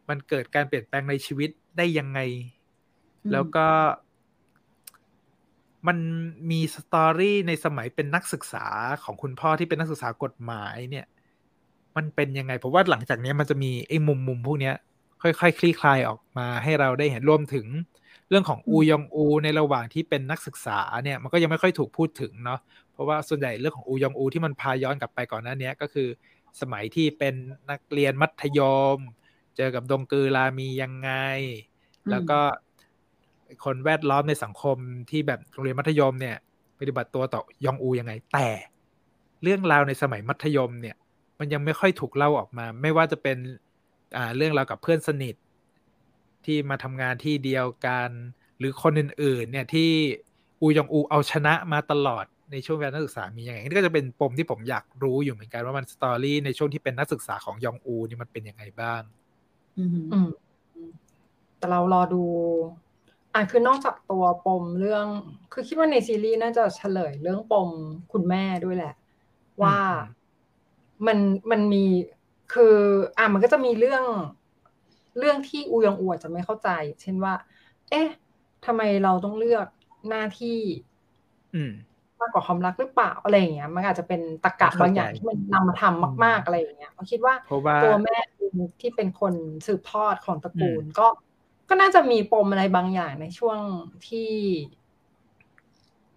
มันเกิดการเปลี่ยนแปลงในชีวิตได้ยังไงอืมแล้วก็ มันมีสตอรี่ในสมัยเป็นนักศึกษาของคุณพ่อที่เป็นนักศึกษากฎหมายเนี่ย มันเป็นยังไงผมว่าหลังจากเนี้ยมันจะมีไอ้มุมมุมพวกเนี้ย ค่อยๆคลี่คลายออกมาให้เราได้เห็นรวมถึงเรื่องของอูยองอู ในระหว่างที่เป็นนักศึกษาเนี่ยมันก็ยังไม่ค่อยถูกพูดถึงเนาะเพราะว่าส่วนใหญ่เรื่องของอูยองอูที่มันพาย้อนกลับไปก่อนหน้าเนี้ยก็คือ สมัยที่เป็นนักเรียนมัธยม เจอกับดงกือรามียังไง แล้วก็คนแวดล้อมในสังคมที่แบบโรงเรียนมัธยมเนี่ย ปฏิบัติตัวต่อยองอูยังไง แต่ เรื่องราวในสมัยมัธยมเนี่ย มันยังไม่ค่อยถูกเล่าออกมา ไม่ว่าจะเป็น อ่าเรื่องราวกับเพื่อนสนิท ที่มาทำงานที่เดียวกัน หรือคนอื่น ๆ เนี่ยที่อูยองอูเอาชนะมาตลอดในช่วงเวลานักศึกษามียังไงนี่ก็จะเป็นปมที่ผมอยากรู้อยู่เหมือนกันว่ามันสตอรี่ในช่วงที่เป็นนักศึกษาของยองอูนี่มันเป็นยังไงบ้างอืมแต่เรารอดูอะคือนอกจากตัวปมเรื่อง คือคิดว่าในซีรีส์น่าจะเฉลยเรื่องปมคุณแม่ด้วยแหละ ว่ามันมันมี คืออะมันก็จะมีเรื่องเรื่องที่อูยองอวดจะไม่เข้าใจ เช่นว่า เอ๊ะทำไมเราต้องเลือกหน้าที่ อืมมากกว่าความรักหรือเปล่าอะไรอย่างเงี้ย มันอาจจะเป็นตรกกะเข้าใจบางอย่างที่มันนำมาทำมาก ๆอะไรอย่างเงี้ยเราคิดว่าเพราะว่าตัวแม่เองที่เป็นคนสืบทอดของตระกูล ก็ก็น่าจะมีปมอะไรบางอย่างในช่วงที่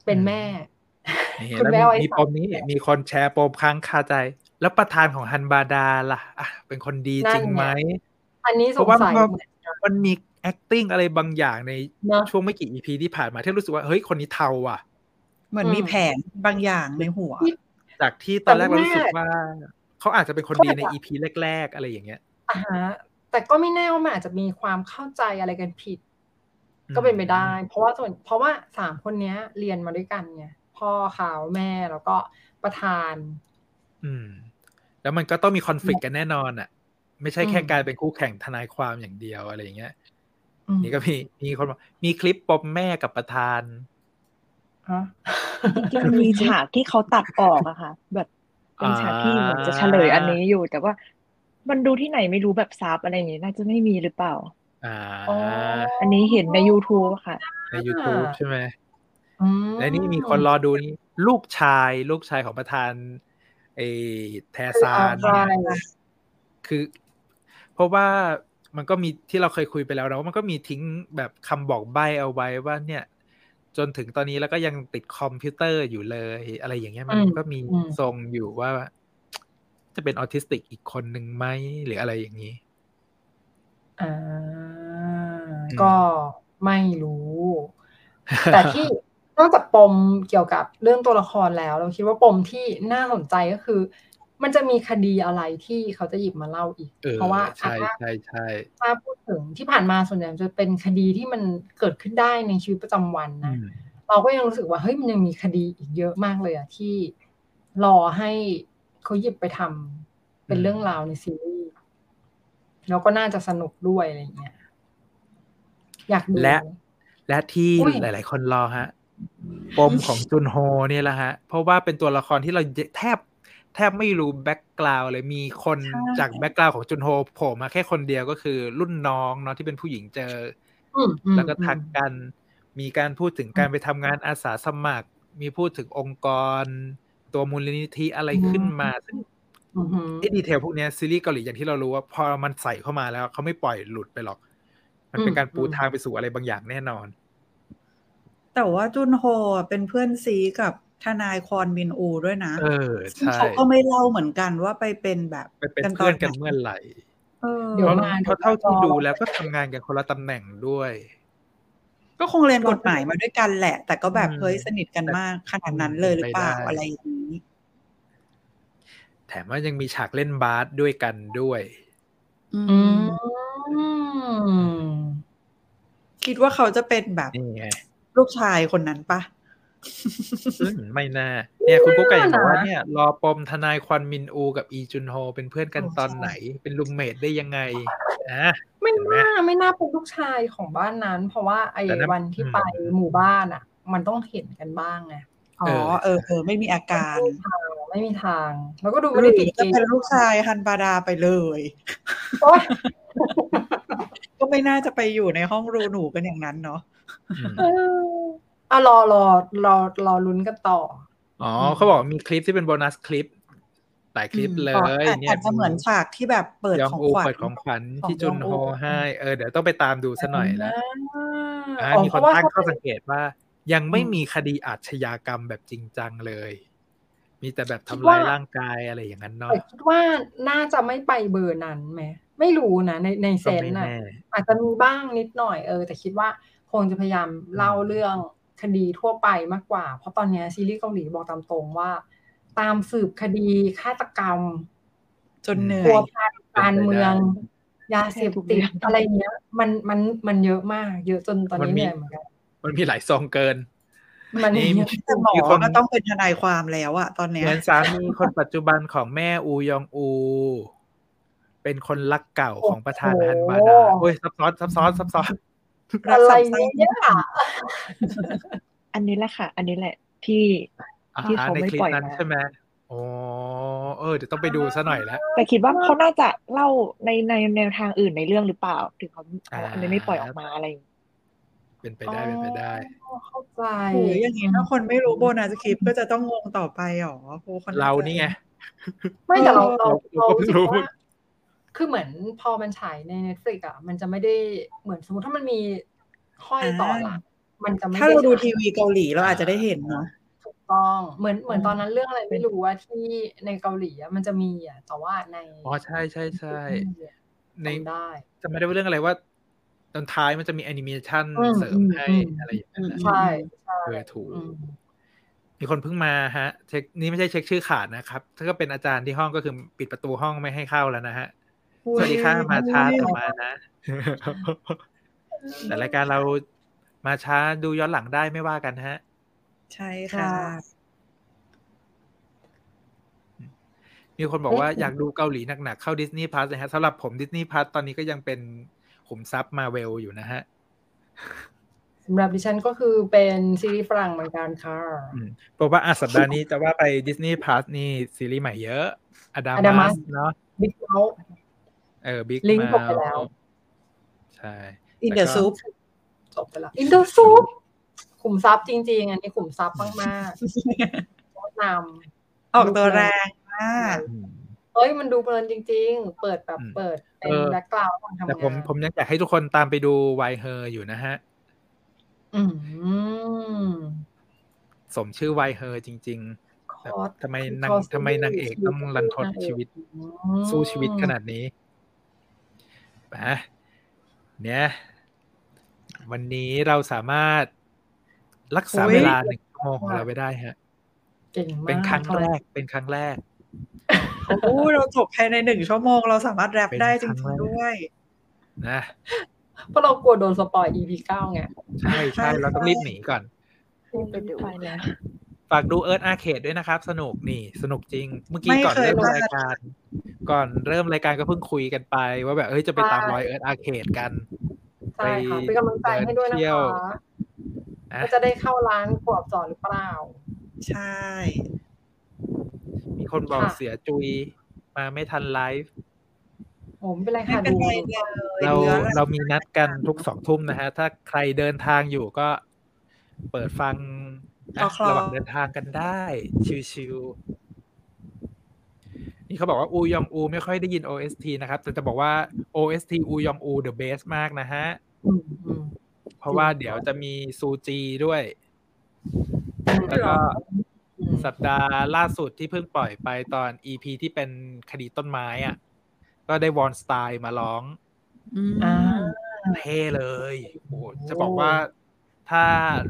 เป็นแม่นี่คุณแล้วแม่มีไว้มีใส่ปมนี้มีคนแชร์ปมค้างคาใจ แล้วประธานของฮันบาดาล่ะอะเป็นคนดีจริงไหมอันนี้เพสงราะว่าสัยมันเหมือนกันมันมี acting อะไรบางอย่างในเนอะช่วงไม่กี่ EP ที่ผ่านมาที่รู้สึกว่าเฮ้ยคนนี้เทาว่ะเหมือนมีแผนบางอย่างในหัว จากที่ตอนแรกแต่เราแม่รู้สึกว่าเขาอาจจะเป็นคนเขาดีอาจในจะ EP แรก ๆ อะไรอย่างเงี้ยอ่าฮะแต่ก็ไม่แน่ว่ามันอาจจะมีความเข้าใจอะไรกันผิด ก็เป็นไปได้ เพราะว่าส่วนเพราะว่าสามคนเนี้ย เรียนมาด้วยกันไงพ่อเขาแม่แล้วก็ประธาน อืม แล้วมันก็ต้องมีคอน FLICT กันแน่นอนอะ ไม่ใช่แค่อืมการเป็นคู่แข่งทนายความอย่างเดียวอะไรอย่างเงี้ยอืมนี่ก็มีมีคนบอกมีคลิปปมแม่กับประธานฮะจริงๆมันมีฉากที่เขาตัดออกอะค่ะ แบบเป็นฉากที่เหมือนจะเฉลยอันนี้อยู่ แต่ว่ามันดูที่ไหนไม่รู้แบบซับอะไรอย่างนี้น่าจะไม่มีหรือเปล่าอ่าอ๋ออันนี้เห็นใน YouTube อะค่ะ ใน YouTube ใช่ไหมอืมและนี่มีคนรอดูนี่ลูกชายลูกชายของประธาน ไอ้แทซานคืออะไรเนี่ยคือ เพราะว่ามันก็มีที่เราเคยคุยไปแล้วนะว่ามันก็มีทิ้งแบบคำบอกใบ้เอาไว้ว่าเนี่ย จนถึงตอนนี้แล้วก็ยังติดคอมพิวเตอร์อยู่เลย อะไรอย่างเงี้ยมันอืมก็มีอืมทรงอยู่ว่า จะเป็นออทิสติกอีกคนหนึ่งไหมหรืออะไรอย่างนี้อ่ามก็ไม่รู้ แต่ที่ นอกจากปมเกี่ยวกับเรื่องตัวละครแล้ว เราคิดว่าปมที่น่าสนใจก็คือ มันจะมีคดีอะไรที่เขาจะหยิบมาเล่าอีกเออเพราะว่าใช่ถ้าใช่ใช่ถ้าพูดถึงที่ผ่านมาส่วนใหญ่จะเป็นคดีที่มันเกิดขึ้นได้ในชีวิตประจำวันอืนะมเราก็ยังรู้สึกว่าเฮ้ยมันยังมีคดีอีกเยอะมากเลยอะที่รอให้เขาหยิบไปทำเป็นเรื่องราวในซีรีส์แล้วก็น่าจะสนุกด้วยอะไรอย่างเงี้ยอยากดูและ และที่อุ้ยหลาย ๆ คนรอฮะ ปมของจุนโฮเนี่ยแหละฮะ เพราะว่าเป็นตัวละครที่เราแทบแทบไม่รู้ background เลยมีคนใช่จาก background ของจุนโฮโผล่มาแค่คนเดียวก็คือรุ่นน้องเนาะที่เป็นผู้หญิงเจออืมอืมแล้วก็ทักกัน มีการพูดถึงการไปทำงานอาสาสมัคร มีพูดถึงองค์กร ตัวมูลนิธิอะไรขึ้นมาซึ่งอืมอืมไอ้ดีเทลพวกเนี้ยซีรีส์เกาหลีอย่างที่เรารู้ว่าพอมันใส่เข้ามาแล้วเขาไม่ปล่อยหลุดไปหรอก มันเป็นอืมการปูอืมทางไปสู่อะไรบางอย่างแน่นอน แต่ว่าจุนโฮอะเป็นเพื่อนซีกับทนายคอนบินอูด้วยนะ เออซึ่งใช่เขาก็ไม่เล่าเหมือนกันว่าไปเป็นแบบไปเป็นเพื่อนกันเมื่อไหร่เออเดี๋ยวเพราะมาเพราะเท่าที่ดูแล้วก็ทำงานกันคนละตำแหน่งด้วย ก็คงเรียนกฎหมายมาด้วยกันแหละ แต่ก็แบบอืมเฮ้ยสนิทกันมากขนาดนั้นเลยหรือเปล่าไปได้อะไรอย่างนี้ แถมว่ายังมีฉากเล่นบาสด้วยกันด้วย อือืมมคิดว่าเขาจะเป็นแบบนี่ไง ลูกชายคนนั้นปะซึ่งไม่น่าเนี่ยคุณกุ๊กไก่บอกว่าน่านะเนี่ย รอปมทนายควันมินอูกับอีจุนโฮเป็นเพื่อนกันตอนไหน เป็นรูมเมทได้ยังไงอะไม่เห็นไหมน่าไม่น่าเป็นลูกชายของบ้านนั้น เพราะว่าไอ้แต่นั้นวันที่อืมไปหมู่บ้านอะ มันต้องเห็นกันบ้างไงอ๋อเออเออเออไม่มีอาการไม่มีทางไม่มีทางแล้วก็ดูหไม่รืได้อติดจะเกมเป็นลูกชายฮันบาดาไปเลยโอ๊ยก็ไม่น่าจะไปอยู่ในห้องรูหนูกันอย่างนั้นเนาะ อืมเอออะรอรอรอรอลุ้นกันต่อ อ๋อเขาบอกมีคลิปที่เป็นโบนัสคลิปหลายคลิปเลอ๋อยอาจเนี่ยอาจจะเหมือนฉากที่แบบเปิดยองของอูขวัญเปิดของขวัญของที่จุนโฮยองอูให้เออเดี๋ยวต้องไปตามดูซะหน่อยละอ่าอ๋อมีเพคนราะว่าตั้งถ้าข้อเป็นสังเกตว่า ยังไม่อืมมีคดีอาชญากรรมแบบจริงจังเลย มีแต่แบบคิดทำว่าร้ายร่างกายอะไรอย่างนั้นเนาะแต่คิดว่าน่าจะไม่ไปเบอร์นั้นไหมไม่รู้นะในในเซก็นไม่ส์น่ะแน่อาจจะมีบ้างนิดหน่อยเออ แต่คิดว่าคงจะพยายามเล่าเรื่อง คดีทั่วไปมากกว่า เพราะตอนเนี้ยซีรีส์เกาหลีบอกตามตรงว่า ตามสืบคดีฆาตกรรม จนเหนื่อพัยวพันการเมือง ยาเสพติดอะไรเงี้ย มันมันมันเยอะมาก เยอะจนตอนนี้เหนื่อยเหมือนกันมันมีหลายซองเกินมันนี่เยอะแต่หมอมีคนก็ต้องเป็นทนายความแล้วอะตอนเหเนี้ยมือนสามีคนปัจจุบันของแม่อูยองอู เป็นคนรักเก่าของประธานฮันบาดาโอ้ยซับซ้อนซับซ้อนซับซ้อน อะไรเนี่ยอันนี้แหละค่ะ อันนี้แหละที่อ่าที่เขาในไม่คลิปปล่อยนั้นมาใช่ไหมโอ้เออเดี๋ยวต้องไปดูซะหน่อยแล้ว แต่คิดว่าเขาน่าจะเล่าในในแนวทางอื่นในเรื่องหรือเปล่า ถึงเขาเอาอันนี้ไม่ปล่อยออกมาอะไรอย่างเงี้ยเป็นไปได้เป็นไปได้อ๋อเข้าใจโอ้ยอย่างนี้ถ้าคนไม่รู้โบนัสคลิปก็จะต้องงงต่อไปหรอเพราะคนเรานี่ไงไม่แต่เราเราเราเราก็เพิ่งรู้สึกรู้ว่า คือเหมือนพอมันฉายใน Netflix อะ มันจะไม่ได้เหมือนสมมติถ้ามันมีห้อยต่อหลังมันจะไม่ถ้าเราดูฉยทีวีเกาหลีเราอาจจะได้เห็นเนาะถูกต้องเหมือนเหมือนตอนนั้นเรื่องอะไรไม่รู้ว่าที่ในเกาหลีอะมันจะมีอะแต่ว่าในอ๋อใช่ใช่ใช่ในจำได้จะไม่ได้ว่าเรื่องอะไรว่าตอนท้ายมันจะมีแอนิเมชันอืมเสริมให้อืมอะไรอย่างเงี้ยแหละใช่ใช่เออถูกอืมมีคนเพิ่งมาฮะเช็คนี่ไม่ใช่เช็คชื่อขาดนะครับ ถ้าก็เป็นอาจารย์ที่ห้องก็คือปิดประตูห้องไม่ให้เข้าแล้วนะฮะ สวัสดีค่ะมาช้าแต่มานะ แต่รายการเรามาช้าดูย้อนหลังได้ไม่ว่ากันฮะ ใช่ค่ะ มีคนบอกว่าเอ๊ะอยากดูเกาหลีหนักๆเข้าดิสนีย์พ u s นะฮะสำหรับผมดิสนีย์พ u s ตอนนี้ก็ยังเป็นขุมทรัพย์มาเวลอยู่นะฮะสำหรับดิฉันก็คือเป็นซีรีส์ฝรั่งเหมือนกันค่ะอืมเพราะว่าอะสัปดาห์นี้จะว่าไปดิสนีย์พ u s นี่ซีรีส์ใหม่เยอะอดา Adamas มัสเนาะ Big Mouth เออบิ๊ก Link มาจบไปแล้ว ใช่ แล้วก็ In the Soup จบไปแล้ว In the Soup ขุมทรัพย์จริง ๆ อันนี้ขุมทรัพย์มากๆแนะนำออกตัวแรงมากอืมเฮ้ยมันดูเพลินจริง ๆ เปิดแบบอืมเปิดเป็นเออ background ตอนทำงานแต่ผมผมยังอยากให้ทุกคนตามไปดู Why Her อยู่นะฮะอืมสมชื่อ Why Her จริงๆแบบทำไมนางคอสทำไมนางเอกต้องรันทดชีวิต สู้ชีวิตขนาดนี้ มาเนี่ยวันนี้เราสามารถรักษาอุ๊ยเวลาหนึ่งชั่วโมงของเราไว้ได้ฮะเก่งมากเป็นครั้งแรกเป็นครั้งแรกโอ้เราจบภายในหนึ่งชั่วโมง เราสามารถ wrap ได้จริงๆ เป็นครั้งแรกด้วยนะเพราะเรากลัวโดน spoil EP เก้าไง ใช่ใช่เราต้องรีบหนีก่อนไปดูไปแล้ว ฝากดู Earth Arcade ด้วยนะครับ สนุกนี่สนุกจริง เมื่อกี้ไม่ก่อนเคยเริ่มพลาดรายการ ก่อนเริ่มรายการก็เพิ่งคุยกันไป ว่าแบบเฮ้ยจะไปตามรอย Earth Arcade กันใช่ค่ะไปเป็นกำลังใจให้ด้วยนะเที่ยวคะนะว่าจะได้เข้าร้านขวบจอหรือเปล่า ใช่ มีมีคนบอกค่ะเสียจุยมาไม่ทันไลฟ์ผมเป็นไรไม่ค่ะเป็นดูไรดูเลยเราหลือเรามีนัดกันทุกสองทุ่มนะฮะ ถ้าใครเดินทางอยู่ก็เปิดฟังนะ ระหว่างเดินทางกันได้ ชิวๆนี่เขาบอกว่า อูยองอู ไม่ค่อยได้ยิน OST นะครับ แต่จะบอกว่า OST อูยองอู the best มากนะฮะอืมอืมเพราะว่าเดี๋ยวจะมีซูจีด้วย แล้วก็อืมสัปดาห์ล่าสุดที่เพิ่งปล่อยไปตอน EP ที่เป็นคดีต้นไม้อะ ก็ได้ Wonstein มาร้องอืมอ่าเท่เลย โอ้โหจะบอกว่า ถ้า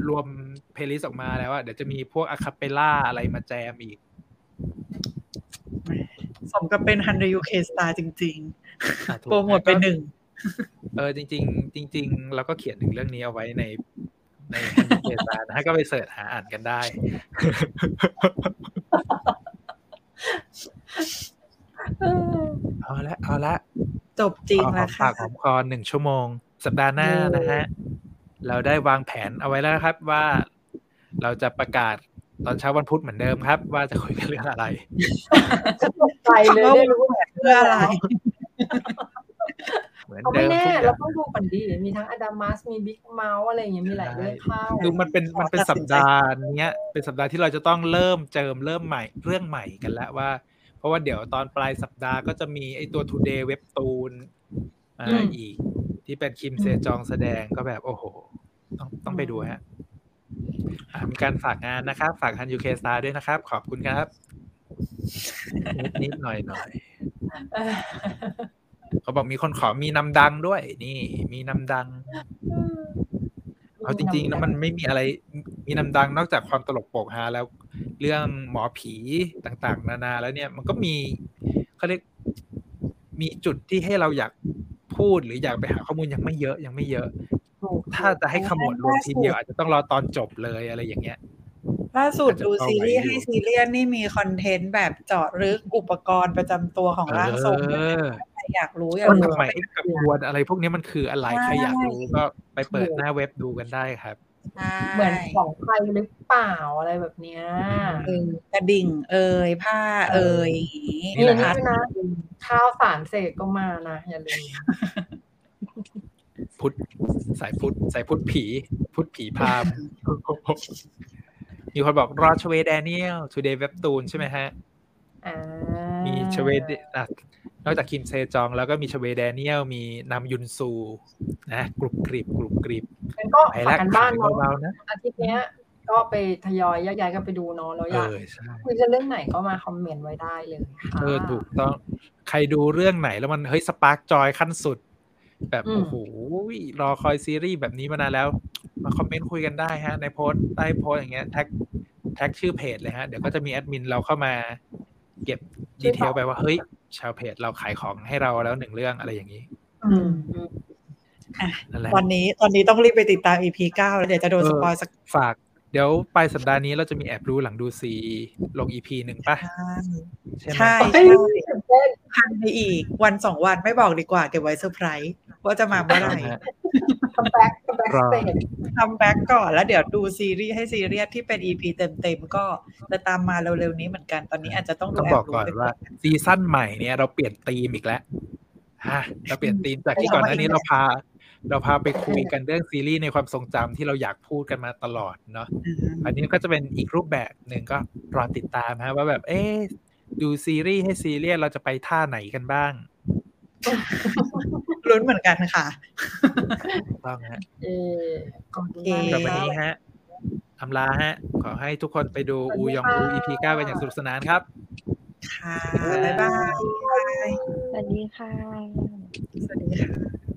รวม playlist ออกมาแล้วอะเดี๋ยวจะมีพวก a cappella อะไรมาแจมอีกสมกับเป็นฮันเดยูเคสตาจริงอะถูๆกโปรโมทไปหนึ่งเออจริง ๆ จริงๆเราก็เขียนถึงเรื่องนี้เอาไว้ในในเพจนะฮะก็ไปเสิร์ชหาอ่านกันได้ เออเอาละเอาละ จบจริงเอาหอแล้มวปาค่ะกหอมคอหนึ่งชั่วโมง สัปดาห์หน้าเย้นะฮะ เราได้วางแผนเอาไว้แล้วครับว่าเราจะประกาศตอนเช้าวันพุธเหมือนเดิมครับ ว่าจะคุยกันเรื่องอะไรตกใจเลยได้รู้ว่าเพื่ออะไรเหมือนเขาเดิไม่มแน่ทุกอเราย่างต้องดูก่อนดีมีทั้งอดัมมัสมีบิ๊กเมาส์อะไรอย่างเงี้ยมีหลายเรื่องเข้าคือมันเป็นขอมันเป็นตัดสัสิปนใจดาห์เนี้ยเป็นสัปดาห์ที่เราจะต้องเริ่มเจิมเริ่มใหม่เรื่องใหม่กันแล้วว่า เพราะว่าเดี๋ยวตอนปลายสัปดาห์ก็จะมีไอตัว Today เว็บตูน มาอืมอีก ที่เป็นคิมเซจองแสดงก็แบบโอ้โห ต้องต้องไปดูฮะอ่ามีการฝากงานนะครับ ฝากฮันยูเคสตาด้วยนะครับ ขอบคุณครับ นิดนิดหน่อยหน่อยเออเขาบอกมีคนขอมีนำดังด้วย นี่ มีนำดัง เอาจริงๆแล้วมันไม่มีอะไร มีนำดังนอกจากความตลกโปกฮาแล้ว เรื่องหมอผีต่าง ๆ นานาแล้วเนี่ย มันก็มีเขาเรียกมีจุดที่ให้เราอยาก พูดหรืออยากไปหาข้อมูลยังไม่เยอะยังไม่เยอะถูกถ้าจะให้ขมวดรวมทีเดียวอาจจะต้องรอตอนจบเลยอะไรอย่างเงี้ยล่าสุดอาจจะดูเข้าซีรีส์ไว้อยู่ให้ซีเรียสนี่มีคอนเทนต์แบบเจาะลึกอุปกรณ์ประจำตัวของร่างทรงเออใครอยากรู้อยากว่ารู้ทำไมไอ้กระบวนอะไรพวกนี้มันคืออะไรใช่ใครอยากรู้ก็ไปเปิดหน้าเว็บดูกันได้ครับใช่ เหมือนของใครหรือเปล่าอะไรแบบเนี้ยเออกระดิ่ง เอ่ยผ้าเอ่ยอย่างนี้นี่นี่แหละนี่นะข้าวสารเสกก็มานะอย่าลืมพุทธสายพุทธสายพุทธผี พุทธผีพราหมณ์มีคนบอกรอชเวแดเนียล Today เว็บตูนใช่ไหมฮะอ่า มีชเวเดอะนอกจากคิมเซจอง แล้วก็มีชเวแดเนียลมีนำยุนซู นะกรุบกริบกรุบกริบงั้นก็ไปฝาแล้วกันบ้านขายเนาะเบาๆนะอาทิตย์เนี้ยก็ไปทยอยแยกย้ายกันไปดูเนาะแล้วเออยากอใช่คุยกันเรื่องไหนก็มาคอมเมนต์ไว้ได้เลยค่ะเออถูกต้องใครดูเรื่องไหนแล้วมันเฮ้ย spark joy ขั้นสุด แบบอืมโอ้โหรอคอยซีรีส์แบบนี้มานานแล้ว มาคอมเมนต์คุยกันได้ฮะ ในโพสต์ใต้โพสต์อย่างเงี้ยแท็กแท็กชื่อเพจเลยฮะ เดี๋ยวก็จะมีแอดมินเราเข้ามา เก็บ detail ไปว่าเฮ้ย ชาวเพจเราขายของให้เราแล้วหนึ่งเรื่องอะไรอย่างนี้อืมอืมนั่นแหละตอนนี้ตอนนี้ต้องรีบไปติดตาม EP เก้าแล้วเดี๋ยวจะโดนเออ spoil สักฝาก เดี๋ยวปลายสัปดาห์นี้เราจะมีแอบรู้หลังดูซีรีส์ลง EP หนึ่งป่ะ ใช่ไหมใช่เฮ้ใช่ยตื่นเต้นพันไปอีก วันสองวันไม่บอกดีกว่า เก็บไว้เซอร์ไพรส์ว่าจะมาเมื่อไหร่นะฮะ comeback comeback รอ stage comeback ก่อนแล้วเดี๋ยวดูซีรีส์ให้ซีเรียสที่เป็น EP เต็มๆก็จะตามมาเร็วๆนี้เหมือนกันตอนนี้อาจจะต้องดูต้องบอกแอบรู้ก่อนไปว่าซีซั่นใหม่เนี่ยเราเปลี่ยนธีมอีกแล้วฮะเราเปลี่ยนธีมจากที่ก่อนหน้านี้เราพา เราพาไปคุยกันเรื่องซีรีส์ในความทรงจำที่เราอยากพูดกันมาตลอดเนาะอืมอันนี้ก็จะเป็นอีกรูปแบบหนึ่งก็รอติดตามฮะว่าแบบเอ๊ะดูซีรีส์ให้ซีเรียสเราจะไปท่าไหนกันบ้าง ลุ้นเหมือนกันค่ะถูกต้องฮะเออขอบคุณโอเคมากสำหรับวันค่ะนี้ฮะอำลาฮะ ขอให้ทุกคนไปดูสวัสดีอูยองอูค่ะ EP 9กันอย่างสนุกสนานครับ ค่ะ บ๊ายบาย สวัสดีค่ะ สวัสดีค่ะ